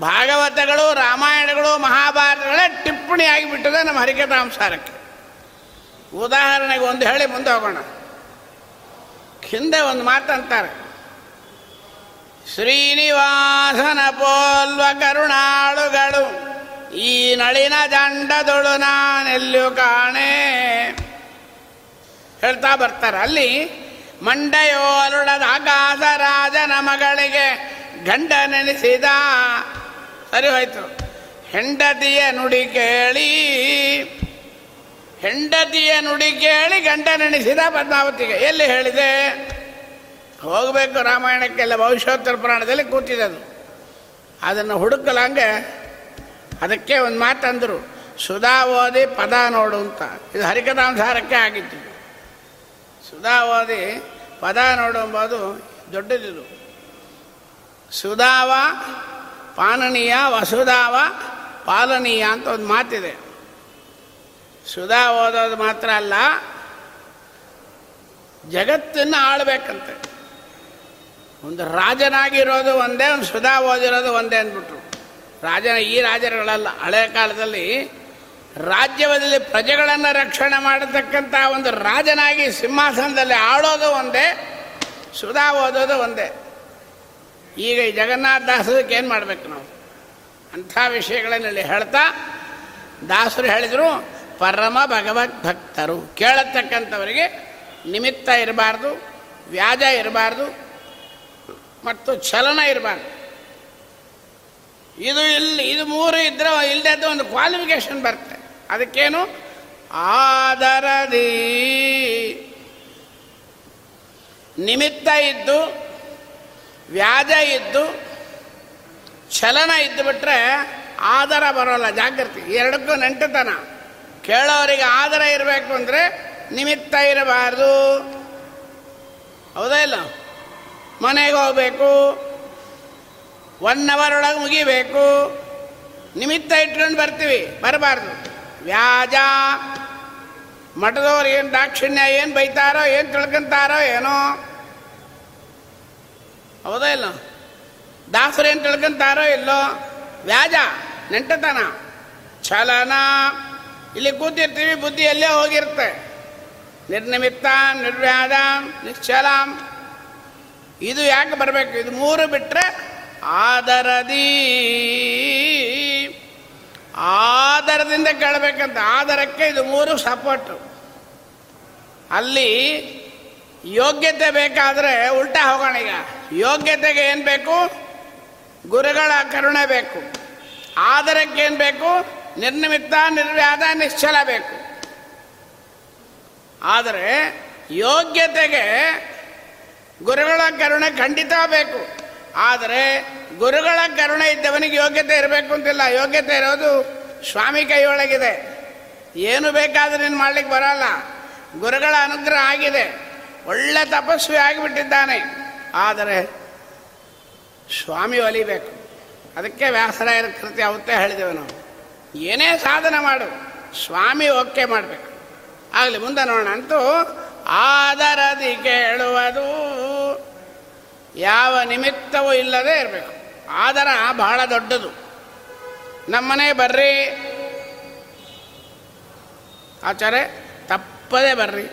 A: ಭಾಗವತಗಳು, ರಾಮಾಯಣಗಳು, ಮಹಾಭಾರತಗಳೇ ಟಿಪ್ಪಣಿ ಆಗಿಬಿಟ್ಟಿದೆ ನಮ್ಮ ಹರಿಕಥಾಂಸಾರಕ್ಕೆ ಉದಾಹರಣೆಗೆ ಒಂದು ಹೇಳಿ ಮುಂದೆ ಹೋಗೋಣ. ಹಿಂದೆ ಒಂದು ಮಾತಂತಾರೆ. ಶ್ರೀನಿವಾಸನ ಪೋಲ್ವ ಕರುಣಾಳುಗಳು ಈ ನಳಿನ ಜಂಡದೊಳು ನಾನೆಲ್ಲೂ ಕಾಣೆ. ಹೇಳ್ತಾ ಬರ್ತಾರೆ. ಅಲ್ಲಿ ಮಂಡಯೋಲುಡದ ಆಕಾಶ ರಾಜನ ಮಗಳಿಗೆ ಗಂಡ ನೆನೆಸಿದ. ಸರಿ ಹೋಯ್ತು. ಹೆಂಡತಿಯ ನುಡಿ ಕೇಳಿ, ಹೆಂಡತಿಯ ನುಡಿ ಕೇಳಿ ಗಂಡ ನೆನೆಸಿದ ಪದ್ಮಾವತಿಗೆ. ಎಲ್ಲಿ ಹೇಳಿದೆ? ಹೋಗಬೇಕು ರಾಮಾಯಣಕ್ಕೆಲ್ಲ ಭವಿಷ್ಯೋತ್ತರ ಪುರಾಣದಲ್ಲಿ ಕೂತಿದೆ ಅದು ಅದನ್ನು ಹುಡುಕಲಂಗೆ ಅದಕ್ಕೆ ಒಂದು ಮಾತಂದರು, ಸುಧಾ ಓದಿ ಪದ ನೋಡು ಅಂತ. ಇದು ಹರಿಕಥಾಂಸಾರಕ್ಕೆ ಆಗಿತ್ತು. ಸುಧಾ ಓದಿ ಪದ ನೋಡು ಎಂಬುದು ದೊಡ್ಡದಿದು. ಸುಧಾವ ಪಾನನೀಯ, ವಸುಧಾವ ಪಾಲನೀಯ ಅಂತ ಒಂದು ಮಾತಿದೆ. ಸುಧಾ ಓದೋದು ಮಾತ್ರ ಅಲ್ಲ, ಜಗತ್ತನ್ನು ಆಳ್ಬೇಕಂತೆ. ಒಂದು ರಾಜನಾಗಿರೋದು ಒಂದೇ, ಒಂದು ಸುಧಾ ಓದಿರೋದು ಒಂದೇ ಅಂದ್ಬಿಟ್ರು. ರಾಜನ ಈ ರಾಜರುಗಳಲ್ಲ. ಹಳೆ ಕಾಲದಲ್ಲಿ ರಾಜ್ಯದಲ್ಲಿ ಪ್ರಜೆಗಳನ್ನು ರಕ್ಷಣೆ ಮಾಡತಕ್ಕಂಥ ಒಂದು ರಾಜನಾಗಿ ಸಿಂಹಾಸನದಲ್ಲಿ ಆಳೋದು ಒಂದೇ, ಸುಧಾ ಓದೋದು ಒಂದೇ. ಈಗ ಈ ಜಗನ್ನಾಥ ದಾಸದಕ್ಕೆ ಏನು ಮಾಡಬೇಕು ನಾವು? ಅಂಥ ವಿಷಯಗಳನ್ನಲ್ಲಿ ಹೇಳ್ತಾ ದಾಸರು ಹೇಳಿದರು, ಪರಮ ಭಗವತ್ ಭಕ್ತರು. ಕೇಳತಕ್ಕಂಥವರಿಗೆ ನಿಮಿತ್ತ ಇರಬಾರ್ದು, ವ್ಯಾಜ ಇರಬಾರ್ದು ಮತ್ತು ಚಲನ ಇರಬಾರ್ದು. ಇದು ಇಲ್ಲಿ, ಇದು ಮೂರು ಇದ್ರೆ ಇಲ್ಲದೆ ಒಂದು ಕ್ವಾಲಿಫಿಕೇಶನ್ ಬರುತ್ತೆ. ಅದಕ್ಕೇನು? ಆದರದಿ. ನಿಮಿತ್ತ ಇದ್ದು, ವ್ಯಾಜ ಇದ್ದು, ಚಲನ ಇದ್ದು ಬಿಟ್ಟರೆ ಆಧಾರ ಬರೋಲ್ಲ. ಜಾಗೃತಿ ಎರಡಕ್ಕೂ ನೆಂಟುತನ. ಕೇಳೋರಿಗೆ ಆಧಾರ ಇರಬೇಕು ಅಂದರೆ ನಿಮಿತ್ತ ಇರಬಾರ್ದು. ಹೌದಾ ಇಲ್ಲ? ಮನೆಗೆ ಹೋಗಬೇಕು. ಒನ್ ಅವರ್ ಒಳಗೆ ಮುಗಿಬೇಕು. ನಿಮಿತ್ತ ಇಟ್ಕೊಂಡು ಬರ್ತೀವಿ, ಬರಬಾರ್ದು. ವ್ಯಾಜ, ಮಠದವ್ರು ಏನು ದಾಕ್ಷಿಣ್ಯ, ಏನು ಬೈತಾರೋ, ಏನು ತಿಳ್ಕೊಂತಾರೋ ಏನೋ. ಹೌದಾ ಇಲ್ಲ? ದಾಸರು ಏನು ತಿಳ್ಕೊಂತಾರೋ ಇಲ್ಲೋ? ವ್ಯಾಜ, ನೆಂಟತನ. ಚಲನ ಇಲ್ಲಿ ಕೂತಿರ್ತೀವಿ, ಬುದ್ಧಿ ಎಲ್ಲೇ ಹೋಗಿರುತ್ತೆ. ನಿರ್ನಿಮಿತ್ತ, ನಿರ್ವ್ಯಾಜ, ನಿಶ್ಚಲಾಂ. ಇದು ಯಾಕೆ ಬರಬೇಕು? ಇದು ಮೂರು ಬಿಟ್ಟರೆ ಆದರದಿ. ಆದರದಿಂದ ಕೇಳಬೇಕಂತ, ಆದರಕ್ಕೆ ಇದು ಮೂರು ಸಪೋರ್ಟು ಅಲ್ಲಿ ಯೋಗ್ಯತೆ ಬೇಕಾದರೆ ಉಲ್ಟಾ ಹೋಗೋಣ ಈಗ. ಯೋಗ್ಯತೆಗೆ ಏನು ಬೇಕು? ಗುರುಗಳ ಕರುಣೆ ಬೇಕು. ಆದರಕ್ಕೆ ಏನು ಬೇಕು? ನಿರ್ನಿಮಿತ್ತ ನಿರ್ವ್ಯಾದ ನಿಶ್ಚಲ ಬೇಕು. ಆದರೆ ಯೋಗ್ಯತೆಗೆ ಗುರುಗಳ ಕರುಣೆ ಖಂಡಿತ ಬೇಕು. ಆದರೆ ಗುರುಗಳ ಕರುಣೆ ಇದ್ದವನಿಗೆ ಯೋಗ್ಯತೆ ಇರಬೇಕು ಅಂತಿಲ್ಲ. ಯೋಗ್ಯತೆ ಇರೋದು ಸ್ವಾಮಿ ಕೈಯೊಳಗಿದೆ. ಏನು ಬೇಕಾದರೂ ನೀನು ಮಾಡ್ಲಿಕ್ಕೆ ಬರಲ್ಲ. ಗುರುಗಳ ಅನುಗ್ರಹ ಆಗಿದೆ. ಒಳ್ಳೆ ತಪಸ್ವಿ ಆಗಿಬಿಟ್ಟಿದ್ದಾನೆ. ಆದರೆ ಸ್ವಾಮಿ ಒಲಿಬೇಕು. ಅದಕ್ಕೆ ವ್ಯಾಸರಾಯರ ಕೃತಿ ಅವತ್ತೇ ಹೇಳಿದೆವು ನಾವು. ಏನೇ ಸಾಧನೆ ಮಾಡು. ಸ್ವಾಮಿ ಓಕೆ ಮಾಡಬೇಕು. ಆಗಲಿ ಮುಂದೆ ನೋಡೋಣ ಅಂತೂ ಆದರದಿ ಕೇಳುವುದು ಯಾವ ನಿಮಿತ್ತವೂ ಇಲ್ಲದೆ ಇರಬೇಕು. ಆದರ ಬಹಳ ದೊಡ್ಡದು. ನಮ್ಮನೆ ಬರ್ರಿ. ಆಚಾರ್ಯ, ತಪ್ಪದೇ ಬರ್ರಿ.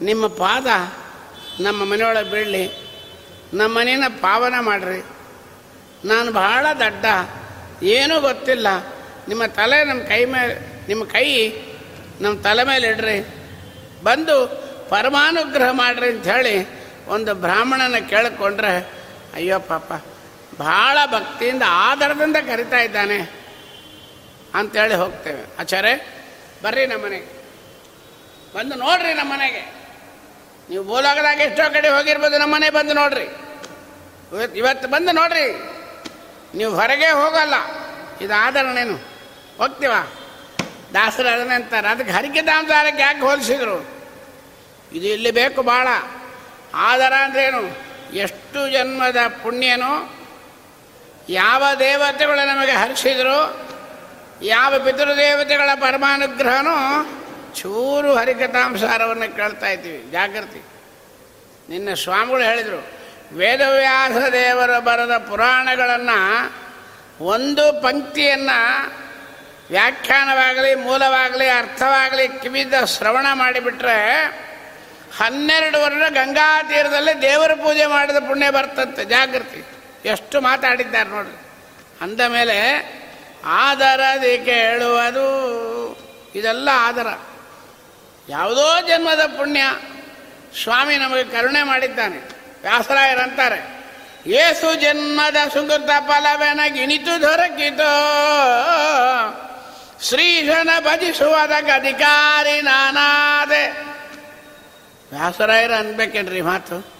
A: ನಿಮ್ಮ ಪಾದ ನಮ್ಮ ಮನೆಯೊಳಗೆ ಬೀಳಲಿ. ನಮ್ಮ ಮನೇನ ಪಾವನ ಮಾಡಿರಿ. ನಾನು ಬಹಳ ದಡ್ಡ. ಏನೂ ಗೊತ್ತಿಲ್ಲ. ನಿಮ್ಮ ತಲೆ ನಮ್ಮ ಕೈ ಮೇಲೆ, ನಿಮ್ಮ ಕೈ ನಮ್ಮ ತಲೆ ಮೇಲೆ ಇಡ್ರಿ. ಬಂದು ಪರಮಾನುಗ್ರಹ ಮಾಡ್ರಿ ಅಂಥೇಳಿ ಒಂದು ಬ್ರಾಹ್ಮಣನ ಕೇಳಿಕೊಂಡ್ರೆ, ಅಯ್ಯೋ ಪಾಪ ಭಾಳ ಭಕ್ತಿಯಿಂದ ಆಧಾರದಿಂದ ಕರಿತಾ ಇದ್ದಾನೆ ಅಂತೇಳಿ ಹೋಗ್ತೇವೆ. ಆಚಾರ್ಯ, ಬರ್ರಿ ನಮ್ಮ ಮನೆಗೆ. ಬಂದು ನೋಡ್ರಿ ನಮ್ಮ ಮನೆಗೆ. ನೀವು ಬೋಲಾಗದಾಗ ಎಷ್ಟೋ ಕಡೆ ಹೋಗಿರ್ಬೋದು, ನಮ್ಮ ಮನೆ ಬಂದು ನೋಡ್ರಿ. ಇವತ್ತು ಇವತ್ತು ಬಂದು ನೋಡ್ರಿ. ನೀವು ಹೊರಗೆ ಹೋಗಲ್ಲ. ಇದು ಆಧರಣೆನು ಹೋಗ್ತೀವ? ದಾಸರು ಅದನ್ನೇ ಅಂತಾರೆ ಅದಕ್ಕೆ ಹರಿಕೆ ದಾಮದಾರಕ್ಕೆ ಯಾಕೆ ಹೋಲಿಸಿದ್ರು? ಇದು ಇಲ್ಲಿ ಬೇಕು ಭಾಳ ಆಧಾರ ಅಂದ್ರೇನು? ಎಷ್ಟು ಜನ್ಮದ ಪುಣ್ಯನು, ಯಾವ ದೇವತೆಗಳು ನಮಗೆ ಹರಿಸಿದ್ರು, ಯಾವ ಪಿತೃದೇವತೆಗಳ ಪರಮಾನುಗ್ರಹನೂ, ಚೂರು ಹರಿಕಥಾಂಸಾರವನ್ನು ಕೇಳ್ತಾ ಇದ್ದೀವಿ. ಜಾಗೃತಿ. ನಿನ್ನ ಸ್ವಾಮಿಗಳು ಹೇಳಿದರು, ವೇದವ್ಯಾಸ ದೇವರು ಬರೆದ ಪುರಾಣಗಳನ್ನು ಒಂದು ಪಂಕ್ತಿಯನ್ನು ವ್ಯಾಖ್ಯಾನವಾಗಲಿ, ಮೂಲವಾಗಲಿ, ಅರ್ಥವಾಗಲಿ ಕಿವಿದ ಶ್ರವಣ ಮಾಡಿಬಿಟ್ರೆ ಹನ್ನೆರಡು ವರ್ಷ ಗಂಗಾ ತೀರದಲ್ಲಿ ದೇವರ ಪೂಜೆ ಮಾಡಿದ ಪುಣ್ಯ ಬರ್ತಂತೆ, ಜಾಗೃತಿ. ಎಷ್ಟು ಮಾತಾಡಿದ್ದಾರೆ ನೋಡ್ರಿ. ಅಂದ ಮೇಲೆ ಆದರದಿ ಕೇಳುವುದು. ಇದೆಲ್ಲ ಆದರ. ಯಾವುದೋ ಜನ್ಮದ ಪುಣ್ಯ. ಸ್ವಾಮಿ ನಮಗೆ ಕರುಣೆ ಮಾಡಿದ್ದಾನೆ. ವ್ಯಾಸರಾಯರಂತಾರೆ ಏಸು ಜನ್ಮದ ಸುಕೃತ ಫಲವೆನ ಇಣಿತು ದೊರಕಿತೋ ಶ್ರೀಶನ ಅಧಿಕಾರಿ ನಾನಾದೆ. ವ್ಯಾಸರಾಯರು ಅನ್ಬೇಕೇನ್ರಿ ಮಾತು?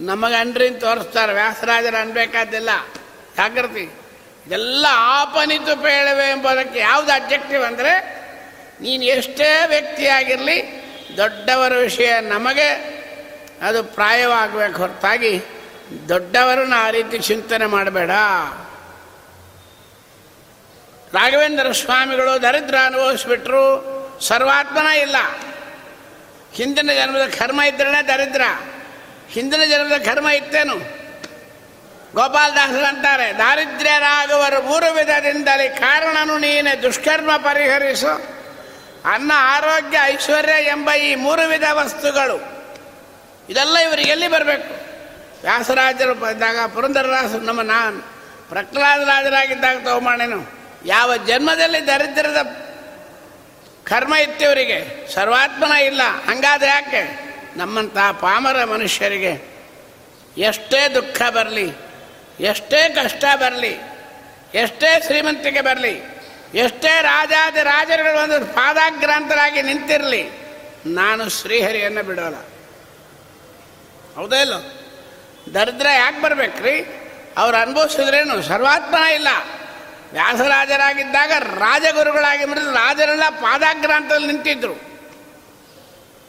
A: ನಮಗೆ ಅನ್ರಿ ತೋರಿಸ್ತಾರೆ, ವ್ಯಾಸರಾಜರು ಅನ್ಬೇಕಾದಿಲ್ಲ. ಜಾಗೃತಿ ಎಲ್ಲ ಆಪನಿತು ಪೇಳವೆ ಎಂಬುದಕ್ಕೆ ಯಾವುದು ಅಬ್ಜೆಕ್ಟಿವ್ ಅಂದರೆ, ನೀನು ಎಷ್ಟೇ ವ್ಯಕ್ತಿಯಾಗಿರಲಿ, ದೊಡ್ಡವರ ವಿಷಯ ನಮಗೆ ಅದು ಪ್ರಾಯವಾಗಬೇಕು ಹೊರತಾಗಿ ದೊಡ್ಡವರನ್ನ ಆ ರೀತಿ ಚಿಂತನೆ ಮಾಡಬೇಡ. ರಾಘವೇಂದ್ರ ಸ್ವಾಮಿಗಳು ದರಿದ್ರ ಅನುಭವಿಸ್ಬಿಟ್ರು. ಸರ್ವಾತ್ಮನ ಇಲ್ಲ. ಹಿಂದಿನ ಜನ್ಮದ ಕರ್ಮ ಇದ್ರೇ ದರಿದ್ರ. ಹಿಂದಿನ ಜನ್ಮದ ಕರ್ಮ ಇತ್ತೇನು? ಗೋಪಾಲದಾಸರು ಅಂತಾರೆ ದಾರಿದ್ರ್ಯರಾಗುವರು ಮೂರು ವಿಧದಿಂದಲೇ ಕಾರಣನು ನೀನೆ, ದುಷ್ಕರ್ಮ ಪರಿಹರಿಸು. ಅನ್ನ ಆರೋಗ್ಯ, ಐಶ್ವರ್ಯ ಎಂಬ ಈ ಮೂರು ವಿಧ ವಸ್ತುಗಳು. ಇದೆಲ್ಲ ಇವರಿಗೆ ಎಲ್ಲಿ ಬರಬೇಕು? ವ್ಯಾಸರಾಜರು ಬಂದಾಗ ಪುರಂದರದಾಸರು, ನಮ್ಮ ನಾನು ಪ್ರಹ್ಲಾದರಾಜರಾಗಿದ್ದಾಗ ತಗೊಂಬಾಣೇನು ಯಾವ ಜನ್ಮದಲ್ಲಿ ದರಿದ್ರದ ಕರ್ಮ ಇತ್ತವರಿಗೆ? ಸರ್ವಾತ್ಮನ ಇಲ್ಲ. ಹಂಗಾದ್ರೆ ಯಾಕೆ? ನಮ್ಮಂಥ ಪಾಮರ ಮನುಷ್ಯರಿಗೆ ಎಷ್ಟೇ ದುಃಖ ಬರಲಿ, ಎಷ್ಟೇ ಕಷ್ಟ ಬರಲಿ, ಎಷ್ಟೇ ಶ್ರೀಮಂತಿಕೆ ಬರಲಿ, ಎಷ್ಟೇ ರಾಜಾದಿ ರಾಜರುಗಳು ಒಂದು ಪಾದಾಗ್ರಾಂತರಾಗಿ ನಿಂತಿರಲಿ, ನಾನು ಶ್ರೀಹರಿಯನ್ನು ಬಿಡೋಲ್ಲ. ಹೌದೇ ಇಲ್ಲ? ದರಿದ್ರ ಯಾಕೆ ಬರ್ಬೇಕ್ರಿ? ಅವ್ರು ಅನುಭವಿಸಿದ್ರೇನು? ಸರ್ವಾತ್ಮನ ಇಲ್ಲ. ವ್ಯಾಸರಾಜರಾಗಿದ್ದಾಗ ರಾಜಗುರುಗಳಾಗಿ ಬಿಡಿದ್ರು ರಾಜರೆಲ್ಲ ಪಾದಾಗ್ರಾಂತದಲ್ಲಿ ನಿಂತಿದ್ರು.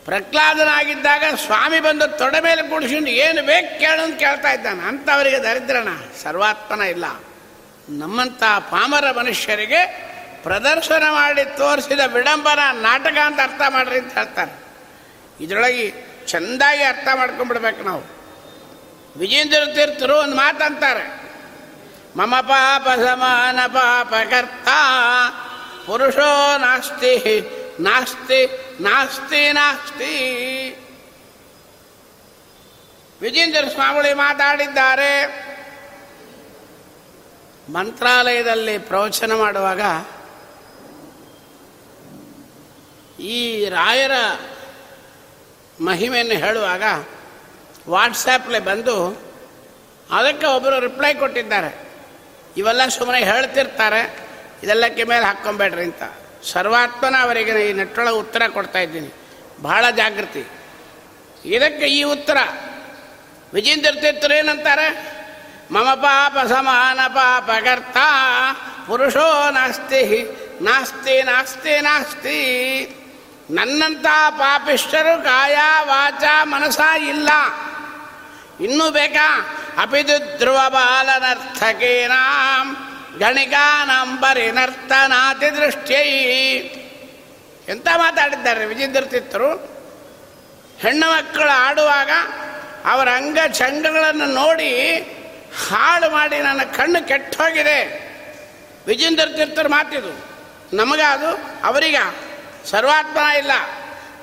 A: ಪ್ರಹ್ಲಾದನಾಗಿದ್ದಾಗ ಸ್ವಾಮಿ ಬಂದು ತೊಡೆ ಮೇಲೆ ಕೂಡಿಸಿಕೊಂಡು, ಏನು ಬೇಕು ಕೇಳು ಅಂತ ಕೇಳ್ತಾ ಇದ್ದಾನೆ. ಅಂಥವರಿಗೆ ದರಿದ್ರಣ ಸರ್ವಾತ್ಮನ ಇಲ್ಲ. ನಮ್ಮಂಥ ಪಾಮರ ಮನುಷ್ಯರಿಗೆ ಪ್ರದರ್ಶನ ಮಾಡಿ ತೋರಿಸಿದ ವಿಡಂಬನ ನಾಟಕ ಅಂತ ಅರ್ಥ ಮಾಡ್ರಿ ಅಂತ ಹೇಳ್ತಾರೆ. ಇದರೊಳಗೆ ಚೆಂದಾಗಿ ಅರ್ಥ ಮಾಡ್ಕೊಂಡ್ಬಿಡ್ಬೇಕು ನಾವು. ವಿಜೇಂದ್ರ ತೀರ್ಥರು ಒಂದು ಮಾತಂತಾರೆ. ಮಮ ಪಾಪ ಸಮಾನ ಪಾಪಕರ್ತ ಪುರುಷೋ ನಾಸ್ತಿ ನಾಸ್ತಿ ನಾಸ್ತಿ ನಾಸ್ತಿ ವಿಜೇಂದ್ರ ಸ್ವಾಮಿ ಮಾತಾಡಿದ್ದಾರೆ ಮಂತ್ರಾಲಯದಲ್ಲಿ ಪ್ರವಚನ ಮಾಡುವಾಗ ಈ ರಾಯರ ಮಹಿಮೆಯನ್ನು ಹೇಳುವಾಗ ವಾಟ್ಸಾಪ್ಲೆ ಬಂದು ಅದಕ್ಕೆ ಒಬ್ಬರು ರಿಪ್ಲೈ ಕೊಟ್ಟಿದ್ದಾರೆ. ಇವೆಲ್ಲ ಸುಮ್ಮನೆ ಹೇಳ್ತಿರ್ತಾರೆ ಇದೆಲ್ಲಕ್ಕೆ ಮೇಲೆ ಹಾಕ್ಕೊಂಬೇಡ್ರಿ ಅಂತ. ಸರ್ವಾತ್ಮನ ಅವರಿಗೆ ಈ ನೆಟ್ಟೊಳಗೆ ಉತ್ತರ ಕೊಡ್ತಾ ಇದ್ದೀನಿ. ಬಹಳ ಜಾಗೃತಿ. ಇದಕ್ಕೆ ಈ ಉತ್ತರ. ವಿಜೇಂದ್ರ ಏನಂತಾರೆ? ಮಮ ಪಾಪ ಸಮಾನ ಪಾಪಕರ್ತ, ಪುರುಷೋ ನಾಸ್ತಿ ನಾಸ್ತಿ ನಾಸ್ತಿ ನಾಸ್ತಿ. ನನ್ನಂಥ ಪಾಪಿಷ್ಟರು ಕಾಯ ವಾಚ ಮನಸ ಇಲ್ಲ. ಇನ್ನೂ ಬೇಕಾ? ಅಪಿದು ಧ್ರುವ ಬಾಲನರ್ಥಕೀನಾಂ ಗಣಿಕಾನಂಬರಿ ನರ್ತನಾತಿ ದೃಷ್ಟ್ಯೈ ಎಂತ ಮಾತಾಡಿದ್ದಾರೆ ವಿಜೇಂದ್ರ ತಿತ್ತರು ಹೆಣ್ಣು ಮಕ್ಕಳು ಆಡುವಾಗ ಅವರ ಅಂಗ ಚಂಗಗಳನ್ನು ನೋಡಿ ಹಾಳು ಮಾಡಿ ನನ್ನ ಕಣ್ಣು ಕೆಟ್ಟ ಹೋಗಿದೆ ವಿಜೇಂದ್ರ ತೀರ್ಥರು ಮಾತಿದು. ನಮಗ ಅದು ಅವರಿಗ ಸರ್ವಾತ್ಮ ಇಲ್ಲ.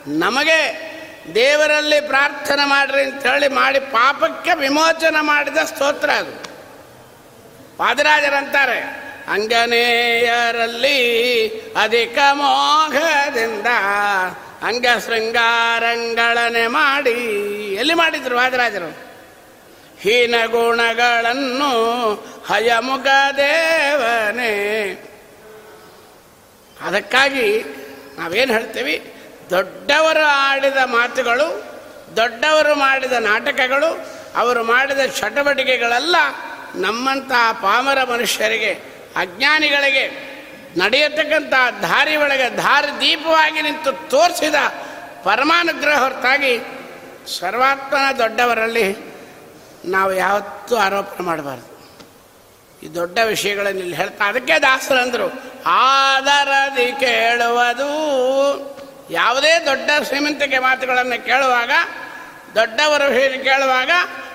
A: ನಮಗೆ ದೇವರಲ್ಲಿ ಪ್ರಾರ್ಥನೆ ಮಾಡ್ರಿ ಅಂತ ಹೇಳಿ ಮಾಡಿ ಪಾಪಕ್ಕೆ ವಿಮೋಚನೆ ಮಾಡಿದ ಸ್ತೋತ್ರ ಅದು. ಪಾದರಾಜರಂತಾರೆ, ಅಂಗನೇಯರಲ್ಲಿ ಅಧಿಕ ಮೋಹದಿಂದ ಅಂಗ ಶೃಂಗಾರಂಗಳನೆ ಮಾಡಿ ಎಲ್ಲಿ ಮಾಡಿದ್ರು ವಾದರಾಜರು ಹೀನ ಗುಣಗಳನ್ನು ಹಯಮುಖ ದೇವನೇ. ಅದಕ್ಕಾಗಿ ನಾವೇನು ಹೇಳ್ತೀವಿ? ದೊಡ್ಡವರು ಆಡಿದ ಮಾತುಗಳು, ದೊಡ್ಡವರು ಮಾಡಿದ ನಾಟಕಗಳು, ಅವರು ಮಾಡಿದ ಚಟುವಟಿಕೆಗಳೆಲ್ಲ ನಮ್ಮಂತಹ ಪಾಮರ ಮನುಷ್ಯರಿಗೆ, ಅಜ್ಞಾನಿಗಳಿಗೆ ನಡೆಯತಕ್ಕಂಥ ದಾರಿ ಒಳಗೆ ದಾರಿ ದೀಪವಾಗಿ ನಿಂತು ತೋರಿಸಿದ ಪರಮಾನುಗ್ರಹ ಹೊರತಾಗಿ ಸರ್ವಾತ್ಮನ ದೊಡ್ಡವರಲ್ಲಿ ನಾವು ಯಾವತ್ತೂ ಆರೋಪಣೆ ಮಾಡಬಾರ್ದು. ಈ ದೊಡ್ಡ ವಿಷಯಗಳನ್ನು ಇಲ್ಲಿ ಹೇಳ್ತಾ, ಅದಕ್ಕೆ ದಾಸರಂದರು, ಆದರದಿ ಕೇಳುವುದು ಯಾವುದೇ ದೊಡ್ಡ ಶ್ರೀಮಂತಿಕೆ ಮಾತುಗಳನ್ನು ಕೇಳುವಾಗ, ದೊಡ್ಡವರ ಹೇಳಿ ಕೇಳುವಾಗ,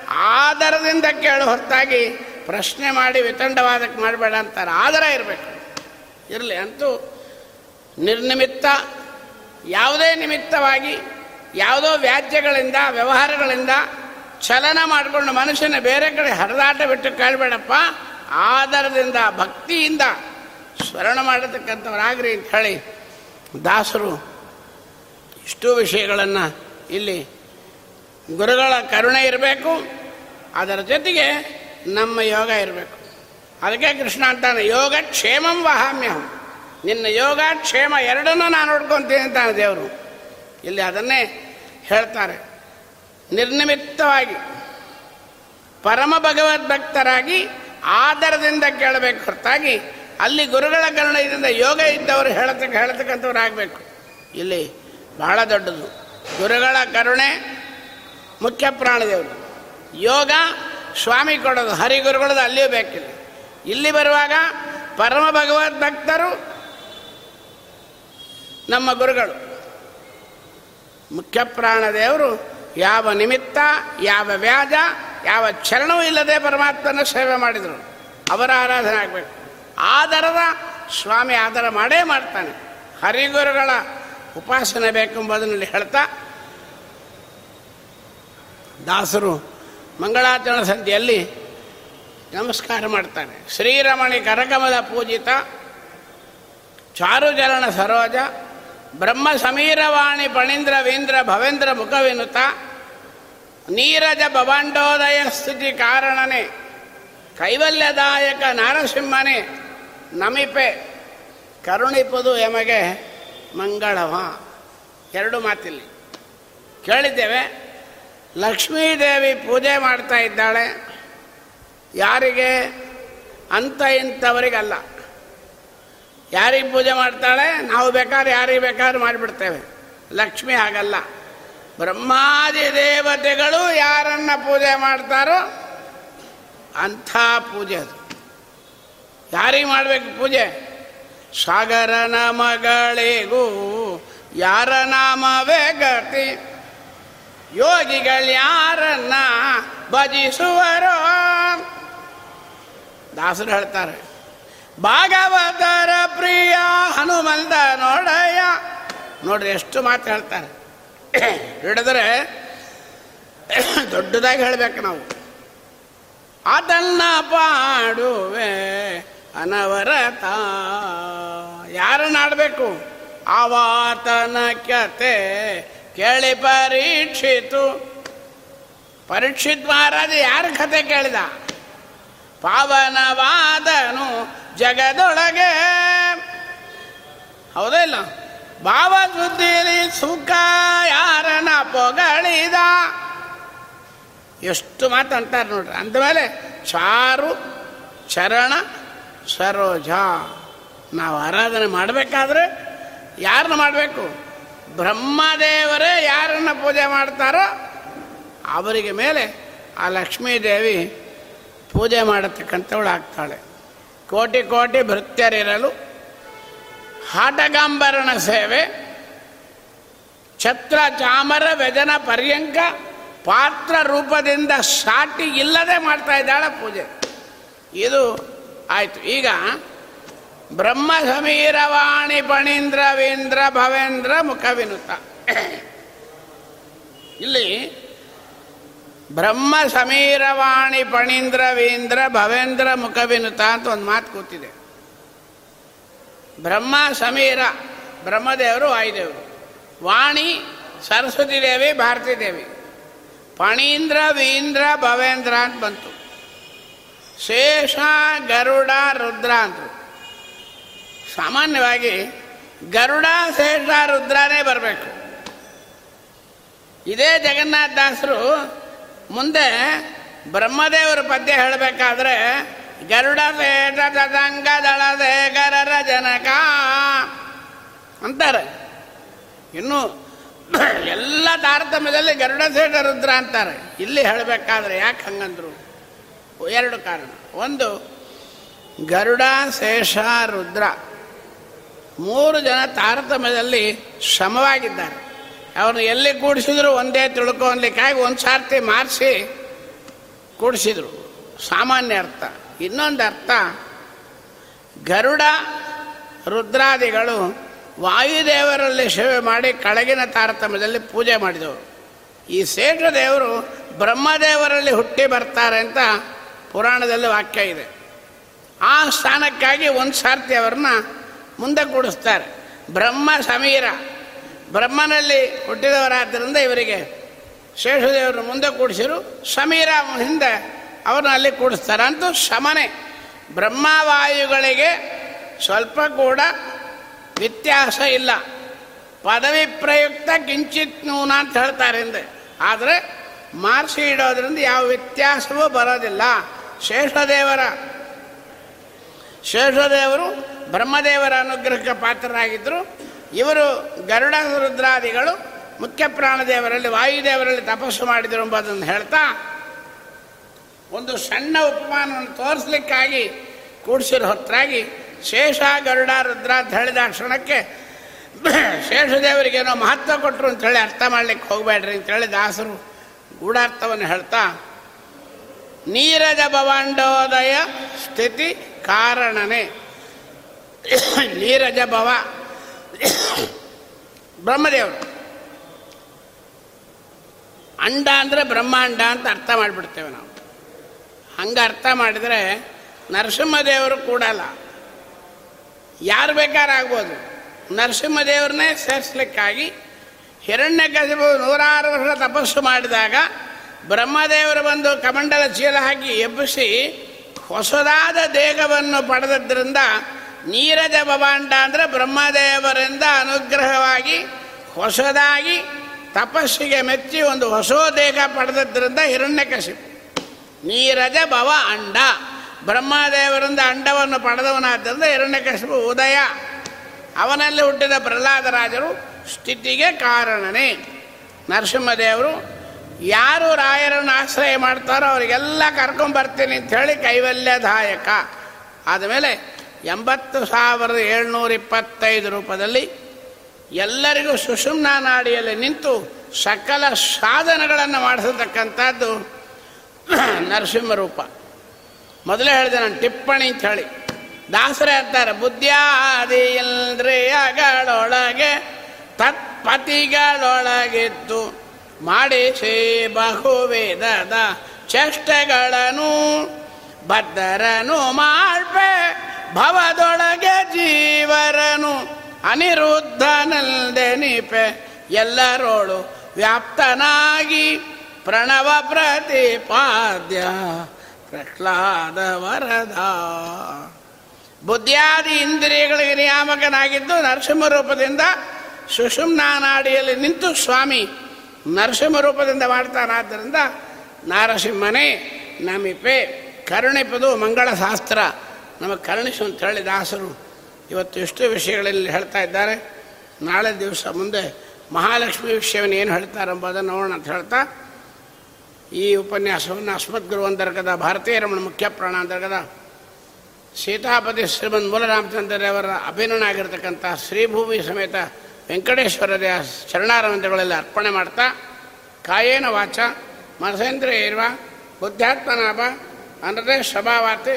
A: ಆದರದಿಂದ ಕೇಳು ಹೊರತಾಗಿ ಪ್ರಶ್ನೆ ಮಾಡಿ ವಿತಂಡವಾದಕ್ಕೆ ಮಾಡಬೇಡ ಅಂತಾರೆ. ಆದರ ಇರಬೇಕು. ಇರಲಿ ಅಂತೂ ನಿರ್ನಿಮಿತ್ತ, ಯಾವುದೇ ನಿಮಿತ್ತವಾಗಿ ಯಾವುದೋ ವ್ಯಾಜ್ಯಗಳಿಂದ, ವ್ಯವಹಾರಗಳಿಂದ ಚಲನ ಮಾಡಿಕೊಂಡು ಮನುಷ್ಯನ ಬೇರೆ ಕಡೆ ಹರಿದಾಟ ಬಿಟ್ಟು ಕೇಳಬೇಡಪ್ಪ. ಆಧಾರದಿಂದ ಭಕ್ತಿಯಿಂದ ಸ್ಮರಣ ಮಾಡತಕ್ಕಂಥವ್ರಾಗ್ರಿ ಅಂತ ಹೇಳಿ ದಾಸರು ಇಷ್ಟು ವಿಷಯಗಳನ್ನು ಇಲ್ಲಿ ಗುರುಗಳ ಕರುಣೆ ಇರಬೇಕು, ಅದರ ಜೊತೆಗೆ ನಮ್ಮ ಯೋಗ ಇರಬೇಕು. ಅದಕ್ಕೆ ಕೃಷ್ಣ ಅಂತಾನೆ, ಯೋಗ ಕ್ಷೇಮಂ ವಹಾಮ್ಯಹಂ. ನಿನ್ನ ಯೋಗ ಕ್ಷೇಮ ಎರಡನ್ನೂ ನಾನು ನೋಡ್ಕೊತೀನಿ ಅಂತಾನೆ ದೇವರು. ಇಲ್ಲಿ ಅದನ್ನೇ ಹೇಳ್ತಾರೆ. ನಿರ್ನಿಮಿತ್ತವಾಗಿ ಪರಮ ಭಗವದ್ ಭಕ್ತರಾಗಿ ಆಧಾರದಿಂದ ಕೇಳಬೇಕು ಹೊರತಾಗಿ ಅಲ್ಲಿ ಗುರುಗಳ ಕರುಣೆಯಿಂದ ಯೋಗ ಇದ್ದವರು ಹೇಳತಕ್ಕ ಹೇಳತಕ್ಕಂಥವ್ರು ಆಗಬೇಕು ಇಲ್ಲಿ ಬಹಳ ದೊಡ್ಡದು. ಗುರುಗಳ ಕರುಣೆ ಮುಖ್ಯ ಪ್ರಾಣದೇವರು. ಯೋಗ ಸ್ವಾಮಿ ಕೊಡೋದು ಹರಿಗುರುಗಳದು ಅಲ್ಲಿಯೂ ಬೇಕಿಲ್ಲ. ಇಲ್ಲಿ ಬರುವಾಗ ಪರಮ ಭಗವದ್ ಭಕ್ತರು ನಮ್ಮ ಗುರುಗಳು. ಮುಖ್ಯ ಪ್ರಾಣದೇವರು, ಯಾವ ನಿಮಿತ್ತ, ಯಾವ ವ್ಯಾಜ ಯಾವ ಚರಣವೂ ಇಲ್ಲದೆ ಪರಮಾತ್ಮನ ಸೇವೆ ಮಾಡಿದರು. ಅವರ ಆರಾಧನೆ ಆಗಬೇಕು. ಆದರದ ಸ್ವಾಮಿ ಆದರ ಮಾಡೇ ಮಾಡ್ತಾನೆ. ಹರಿಗುರುಗಳ ಉಪಾಸನೆ ಬೇಕೆಂಬುದನ್ನು ಹೇಳ್ತಾ, ದಾಸರು ಮಂಗಳಾಚರಣ ಸಂಧಿಯಲ್ಲಿ ನಮಸ್ಕಾರ ಮಾಡ್ತಾರೆ. ಶ್ರೀರಮಣಿ ಕರಕಮಲ ಪೂಜಿತ ಚಾರುಚರಣ ಸರೋಜ, ಬ್ರಹ್ಮ ಸಮೀರವಾಣಿ ಪಣೀಂದ್ರ ವೀಂದ್ರ ಭವೇಂದ್ರ ಮುಖವಿನುತ, ನೀರಜ ಭವಾಂಡೋದಯ ಸ್ಥಿತಿ ಕಾರಣನೇ, ಕೈವಲ್ಯದಾಯಕ ನಾರಸಿಂಹನೇ ನಮಿಪೆ, ಕರುಣಿಪುದು ಎಮಗೆ ಮಂಗಳವ. ಎರಡು ಮಾತಿಲ್ಲಿ. ಕೇಳಿದ್ದೇವೆ ಲಕ್ಷ್ಮೀದೇವಿ ಪೂಜೆ ಮಾಡ್ತಾ ಇದ್ದಾಳೆ. ಯಾರಿಗೆ? ಅಂತ ಇಂಥವರಿಗಲ್ಲ. ಯಾರಿಗೆ ಪೂಜೆ ಮಾಡ್ತಾಳೆ? ನಾವು ಬೇಕಾದ್ರೆ ಯಾರಿಗೆ ಬೇಕಾದ್ರೆ ಮಾಡಿಬಿಡ್ತೇವೆ. ಲಕ್ಷ್ಮಿ ಹಾಗಲ್ಲ. ಬ್ರಹ್ಮಾದಿ ದೇವತೆಗಳು ಯಾರನ್ನು ಪೂಜೆ ಮಾಡ್ತಾರೋ ಅಂಥ ಪೂಜೆ ಅದು. ಯಾರಿಗೆ ಮಾಡಬೇಕು ಪೂಜೆ? ಸಾಗರನ ಮಗಳಿಗೂ ಯಾರ ನಾಮವೇ ಗತಿ? ಯೋಗಿಗಳು ಯಾರನ್ನ ಭಜಿಸುವರೋ? ದಾಸರು ಹೇಳ್ತಾರೆ, ಭಾಗವತರ ಪ್ರಿಯ ಹನುಮಂತ ನೋಡಯ್ಯ. ನೋಡ್ರಿ ಎಷ್ಟು ಮಾತು ಹೇಳ್ತಾರೆ. ಹಿಡಿದ್ರೆ ದೊಡ್ಡದಾಗಿ ಹೇಳ್ಬೇಕು ನಾವು. ಅದನ್ನ ಪಾಡುವೆ ಅನವರತ. ಯಾರನ್ನು ಆಡಬೇಕು? ಆವಾತನ ಕತೆ ಕೇಳಿ ಪರೀಕ್ಷಿತು. ಪರೀಕ್ಷಿತ್ ಮಹಾರಾಜ ಯಾರ ಕತೆ ಕೇಳಿದ? ಪಾವನವಾದನು ಜಗದೊಳಗೆ. ಹೌದೇ ಇಲ್ಲ? ಭಾವ ಸುದ್ದಿಲಿ ಸುಖ ಯಾರನ ಪೊಗಳಿದ? ಎಷ್ಟು ಮಾತು ಅಂತಾರೆ ನೋಡ್ರಿ. ಅಂದಮೇಲೆ ಚಾರು, ಚರಣ ಸರೋಜ, ನಾವು ಆರಾಧನೆ ಮಾಡಬೇಕಾದ್ರೆ ಯಾರನ್ನ ಮಾಡಬೇಕು? ಬ್ರಹ್ಮದೇವರೇ ಯಾರನ್ನ ಪೂಜೆ ಮಾಡ್ತಾರೋ ಅವರಿಗೆ ಮೇಲೆ ಆ ಲಕ್ಷ್ಮೀದೇವಿ ಪೂಜೆ ಮಾಡತಕ್ಕಂಥವಳು ಆಗ್ತಾಳೆ. ಕೋಟಿ ಕೋಟಿ ಭೃತ್ಯರಿರಲು ಹಾಟಗಾಂಬರಣ ಸೇವೆ, ಛತ್ರ ಚಾಮರ ವ್ಯಜನ ಪರ್ಯಂಕ ಪಾತ್ರ ರೂಪದಿಂದ ಸಾಟಿ ಇಲ್ಲದೆ ಮಾಡ್ತಾ ಇದ್ದಾಳೆ ಪೂಜೆ. ಇದು ಆಯಿತು. ಈಗ ಬ್ರಹ್ಮ ಸಮೀರವಾಣಿ ಪಣೀಂದ್ರ ವೀಂದ್ರ ಭವೇಂದ್ರ ಮುಖವಿನುತ ಇಲ್ಲಿ ಬ್ರಹ್ಮ ಸಮೀರವಾಣಿ ಪಣೀಂದ್ರ ವೀಂದ್ರ ಭವೇಂದ್ರ ಮುಖವಿನುತ ಅಂತ ಒಂದು ಮಾತು ಕೂತಿದೆ. ಬ್ರಹ್ಮ ಸಮೀರ ಬ್ರಹ್ಮದೇವರು, ವಾಯುದೇವರು. ವಾಣಿ, ಸರಸ್ವತಿ ದೇವಿ, ಭಾರತೀ ದೇವಿ. ಪಣೀಂದ್ರ, ವೀಂದ್ರ, ಭವೇಂದ್ರ ಅಂತ ಬಂತು. ಶೇಷ ಗರುಡ ರುದ್ರ ಅಂದರು. ಸಾಮಾನ್ಯವಾಗಿ ಗರುಡ, ಶೇಷ, ರುದ್ರನೇ ಬರಬೇಕು. ಇದೇ ಜಗನ್ನಾಥ ದಾಸರು ಮುಂದೆ ಬ್ರಹ್ಮದೇವರು ಪದ್ಯ ಹೇಳಬೇಕಾದ್ರೆ, ಗರುಡ, ಶೇಷ ತದಂಗ ಗರರ ಜನಕ ಅಂತಾರೆ. ಇನ್ನು ಎಲ್ಲ ತಾರತಮ್ಯದಲ್ಲಿ ಗರುಡ, ಶೇಷ, ರುದ್ರ ಅಂತಾರೆ. ಇಲ್ಲಿ ಹೇಳಬೇಕಾದ್ರೆ ಯಾಕೆ ಹಂಗಂದ್ರು? ಎರಡು ಕಾರಣ. ಒಂದು, ಗರುಡ, ಶೇಷ, ರುದ್ರ. ಮೂರು ಜನ ತಾರತಮ್ಯದಲ್ಲಿ ಶ್ರಮವಾಗಿದ್ದಾರೆ ಅವ್ರನ್ನ ಎಲ್ಲಿ ಕೂಡಿಸಿದ್ರು ಒಂದೇ ತಿಳ್ಕೊಳ್ಲಿಕ್ಕಾಗಿ ಒಂದು ಸಾರ್ತಿ ಮಾರಿಸಿ ಕೂಡಿಸಿದ್ರು. ಸಾಮಾನ್ಯ ಅರ್ಥ. ಇನ್ನೊಂದು ಅರ್ಥ, ಗರುಡ, ರುದ್ರಾದಿಗಳು ವಾಯುದೇವರಲ್ಲಿ ಸೇವೆ ಮಾಡಿ ಕೆಳಗಿನ ತಾರತಮ್ಯದಲ್ಲಿ ಪೂಜೆ ಮಾಡಿದವರು. ಈ ದೇವರು ಬ್ರಹ್ಮದೇವರಲ್ಲಿ ಹುಟ್ಟಿ ಬರ್ತಾರೆ ಅಂತ ಪುರಾಣದಲ್ಲಿ ವಾಕ್ಯ ಇದೆ. ಆ ಸ್ಥಾನಕ್ಕಾಗಿ ಒಂದು ಸಾರ್ತಿ ಅವ್ರನ್ನ ಮುಂದೆ ಕೂಡಿಸ್ತಾರೆ. ಬ್ರಹ್ಮ ಸಮೀರ. ಬ್ರಹ್ಮನಲ್ಲಿ ಹುಟ್ಟಿದವರಾದ್ದರಿಂದ ಇವರಿಗೆ ಶೇಷದೇವರನ್ನು ಮುಂದೆ ಕೂಡಿಸಿರು. ಸಮೀರ ಹಿಂದೆ ಅವ್ರನ್ನ ಅಲ್ಲಿ ಕೂಡಿಸ್ತಾರೆ. ಅಂತೂ ಶಮನೆ. ಬ್ರಹ್ಮವಾಯುಗಳಿಗೆ ಸ್ವಲ್ಪ ಕೂಡ ವ್ಯತ್ಯಾಸ ಇಲ್ಲ. ಪದವಿ ಪ್ರಯುಕ್ತ ಕಿಂಚಿತ್ ನೂನ ಅಂತ ಹೇಳ್ತಾರೆ ಹಿಂದೆ. ಆದರೆ ಮಾರ್ಸಿ ಇಡೋದ್ರಿಂದ ಯಾವ ವ್ಯತ್ಯಾಸವೂ ಬರೋದಿಲ್ಲ. ಶೇಷದೇವರ. ಶೇಷದೇವರು ಬ್ರಹ್ಮದೇವರ ಅನುಗ್ರಹಕ್ಕೆ ಪಾತ್ರರಾಗಿದ್ದರು. ಇವರು ಗರುಡ ರುದ್ರಾದಿಗಳು ಮುಖ್ಯ ಪ್ರಾಣದೇವರಲ್ಲಿ, ವಾಯುದೇವರಲ್ಲಿ ತಪಸ್ಸು ಮಾಡಿದರು ಎಂಬುದನ್ನು ಹೇಳ್ತಾ, ಒಂದು ಸಣ್ಣ ಉಪಮಾನವನ್ನು ತೋರಿಸ್ಲಿಕ್ಕಾಗಿ ಕೂಡಿಸಿರೋ ಹೊತ್ತರಾಗಿ ಶೇಷ, ಗರುಡ, ರುದ್ರ ಅಂತ ಹೇಳಿದ ಕ್ಷಣಕ್ಕೆ ಶೇಷದೇವರಿಗೇನೋ ಮಹತ್ವ ಕೊಟ್ಟರು ಅಂತ ಹೇಳಿ ಅರ್ಥ ಮಾಡ್ಲಿಕ್ಕೆ ಹೋಗಬೇಡ್ರಿ ಅಂತೇಳಿ ದಾಸರು ಗೂಢಾರ್ಥವನ್ನು ಹೇಳ್ತಾ ನೀರಜ ಭವಾಂಡೋದಯ ಸ್ಥಿತಿ ಕಾರಣನೇ. ನೀರಜ ಭವ. ಬ್ರಹ್ಮದೇವರು. ಅಂಡ ಅಂದರೆ ಬ್ರಹ್ಮಾಂಡ ಅಂತ ಅರ್ಥ ಮಾಡಿಬಿಡ್ತೇವೆ ನಾವು. ಹಂಗೆ ಅರ್ಥ ಮಾಡಿದರೆ ನರಸಿಂಹದೇವರು ಕೂಡಲ್ಲ ಯಾರು ಬೇಕಾರಾಗ್ಬೋದು ನರಸಿಂಹದೇವ್ರನ್ನೇ ಸೇರಿಸ್ಲಿಕ್ಕಾಗಿ ಹಿರಣ್ಯ ಕಸಿಬು ನೂರಾರು ವರ್ಷ ತಪಸ್ಸು ಮಾಡಿದಾಗ ಬ್ರಹ್ಮದೇವರು ಬಂದು ಕಮಂಡಲ ಚೀಲ ಹಾಕಿ ಎಬ್ಬಿಸಿ ಹೊಸದಾದ ದೇಹವನ್ನು ಪಡೆದದ್ರಿಂದ ನೀರಜ ಭವಾಂಡ ಅಂದರೆ ಬ್ರಹ್ಮದೇವರಿಂದ ಅನುಗ್ರಹವಾಗಿ ಹೊಸದಾಗಿ ತಪಸ್ಸಿಗೆ ಮೆಚ್ಚಿ ಒಂದು ಹೊಸ ದೇಹ ಪಡೆದದ್ರಿಂದ ಹಿರಣ್ಯಕಶಿಪು ನೀರಜ ಭವ ಅಂಡ. ಬ್ರಹ್ಮದೇವರಿಂದ ಅಂಡವನ್ನು ಪಡೆದವನಾದ್ದರಿಂದ ಹಿರಣ್ಯಕಶಿಪು ಉದಯ. ಅವನಲ್ಲಿ ಹುಟ್ಟಿದ ಪ್ರಹ್ಲಾದರಾಜರು ಸ್ಥಿತಿಗೆ ಕಾರಣನೇ. ನರಸಿಂಹದೇವರು ಯಾರು ರಾಯರನ್ನು ಆಶ್ರಯ ಮಾಡ್ತಾರೋ ಅವರಿಗೆಲ್ಲ ಕರ್ಕೊಂಬರ್ತೀನಿ ಅಂತ ಹೇಳಿ ಕೈವಲ್ಯದಾಯಕ. ಆದಮೇಲೆ ಎಂಬತ್ತು ಸಾವಿರದ ಏಳ್ನೂರ ಇಪ್ಪತ್ತೈದು ರೂಪದಲ್ಲಿ ಎಲ್ಲರಿಗೂ ಸುಷುಮ್ನ ನಾಡಿಯಲ್ಲಿ ನಿಂತು ಸಕಲ ಸಾಧನಗಳನ್ನು ಮಾಡಿಸತಕ್ಕಂಥದ್ದು ನರಸಿಂಹ ರೂಪ. ಮೊದಲೇ ಹೇಳಿದೆ ನಾನು ಟಿಪ್ಪಣಿ ಅಂತ ಹೇಳಿ. ದಾಸರೇ ಅಂತಾರೆ, ಬುದ್ಧಿಯಾದಿ ಇಂದ್ರಿಯಗಳೊಳಗೆ ತತ್ಪತಿಗಳೊಳಗಿದ್ದು ಮಾಡಿಸಿ ಬಹುವಿಧದ ಚೇಷ್ಟೆಗಳನ್ನು ಬದ್ಧರನು ಮಾಡ್ಬೆ, ಭವದೊಳಗೆ ಜೀವರನು ಅನಿರುದ್ಧನಲ್ದೆನಿಪೆ ಎಲ್ಲರೋಳು ವ್ಯಾಪ್ತನಾಗಿ ಪ್ರಣವ ಪ್ರತಿಪಾದ್ಯ ಪ್ರಹ್ಲಾದ ವರದ ಬುದ್ಧಿಯಾದಿ ಇಂದ್ರಿಯಗಳಿಗೆ ನಿಯಾಮಕನಾಗಿದ್ದು ನರಸಿಂಹ ರೂಪದಿಂದ ಸುಷುಮ್ನಾನಾಡಿಯಲ್ಲಿ ನಿಂತು ಸ್ವಾಮಿ ನರಸಿಂಹ ರೂಪದಿಂದ ಮಾಡ್ತಾನಾದ್ದರಿಂದ ನಾರಸಿಂಹನೇ ನಮಿಪೆ ಕರುಣಿಪದು ಮಂಗಳ ಶಾಸ್ತ್ರ ನಮಗೆ ಕರುಣಿಸು ಅಂತ ಹೇಳಿ ದಾಸರು ಇವತ್ತು ಎಷ್ಟು ವಿಷಯಗಳಲ್ಲಿ ಹೇಳ್ತಾ ಇದ್ದಾರೆ. ನಾಳೆ ದಿವಸ ಮುಂದೆ ಮಹಾಲಕ್ಷ್ಮಿ ವಿಷಯವನ್ನು ಏನು ಹೇಳ್ತಾರೆಂಬುದನ್ನು ನೋಡೋಣ ಅಂತ ಹೇಳ್ತಾ ಈ ಉಪನ್ಯಾಸವನ್ನು ಅಸ್ಮದ್ಗುರು ಅಂತರ್ಗದ ಭಾರತೀಯ ರಮಣ ಮುಖ್ಯ ಪ್ರಾಣ ಅಂತರ್ಗದ ಸೀತಾಪತಿ ಶ್ರೀಮಂತ್ ಮೂಲರಾಮಚಂದ್ರರವರ ಅಭಿನನಾಗಿರ್ತಕ್ಕಂಥ ಶ್ರೀಭೂಮಿ ಸಮೇತ ವೆಂಕಟೇಶ್ವರ ದೇವ ಚರಣಾರವಿಂದಗಳಲ್ಲಿ ಅರ್ಪಣೆ ಮಾಡ್ತಾ ಕಾಯೇನ ವಾಚ ಮನಸೇಂದ್ರ ಇರುವ ಬುದ್ಧಾತ್ಮನಾಭ ಅನೃತ ಸ್ವಭಾವಾತ್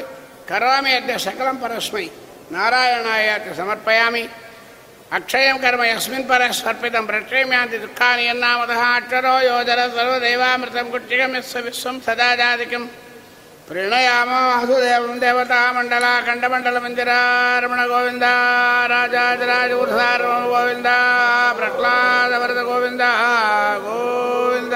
A: ಕರೋಮಿ ಅದ್ಯ ಸಕಲಂ ಪರಸ್ಮೈ ನಾರಾಯಣಾಯ ಸಮರ್ಪಯಾಮಿ ಅಕ್ಷಯಂ ಕರ್ಮ ಯಸ್ಮಿನ್ ಪರ ಸಮರ್ಪಿತಂ ಪ್ರಕ್ಷೇಮ್ಯಾಂತಿ ದುಃಖಾನಿ ಯನ್ನಾಮತಃ ಅಕ್ಷರೋ ಯೋಜನ ಸರ್ವದೇವಾಮೃತಂ ಕುಟ್ಟಿಗಂ ಯಸ್ಸ ವಿಶ್ವಂ ಸದಾ ಜಾತಿಕಂ ప్రణయామో వాసుదేవం దేవతామండల ఖండమండల మందిరారమణ గోవింద రాజాజరాజగురుసారమణ గోవింద ప్రహ్లాదవరద గోవింద గోవింద.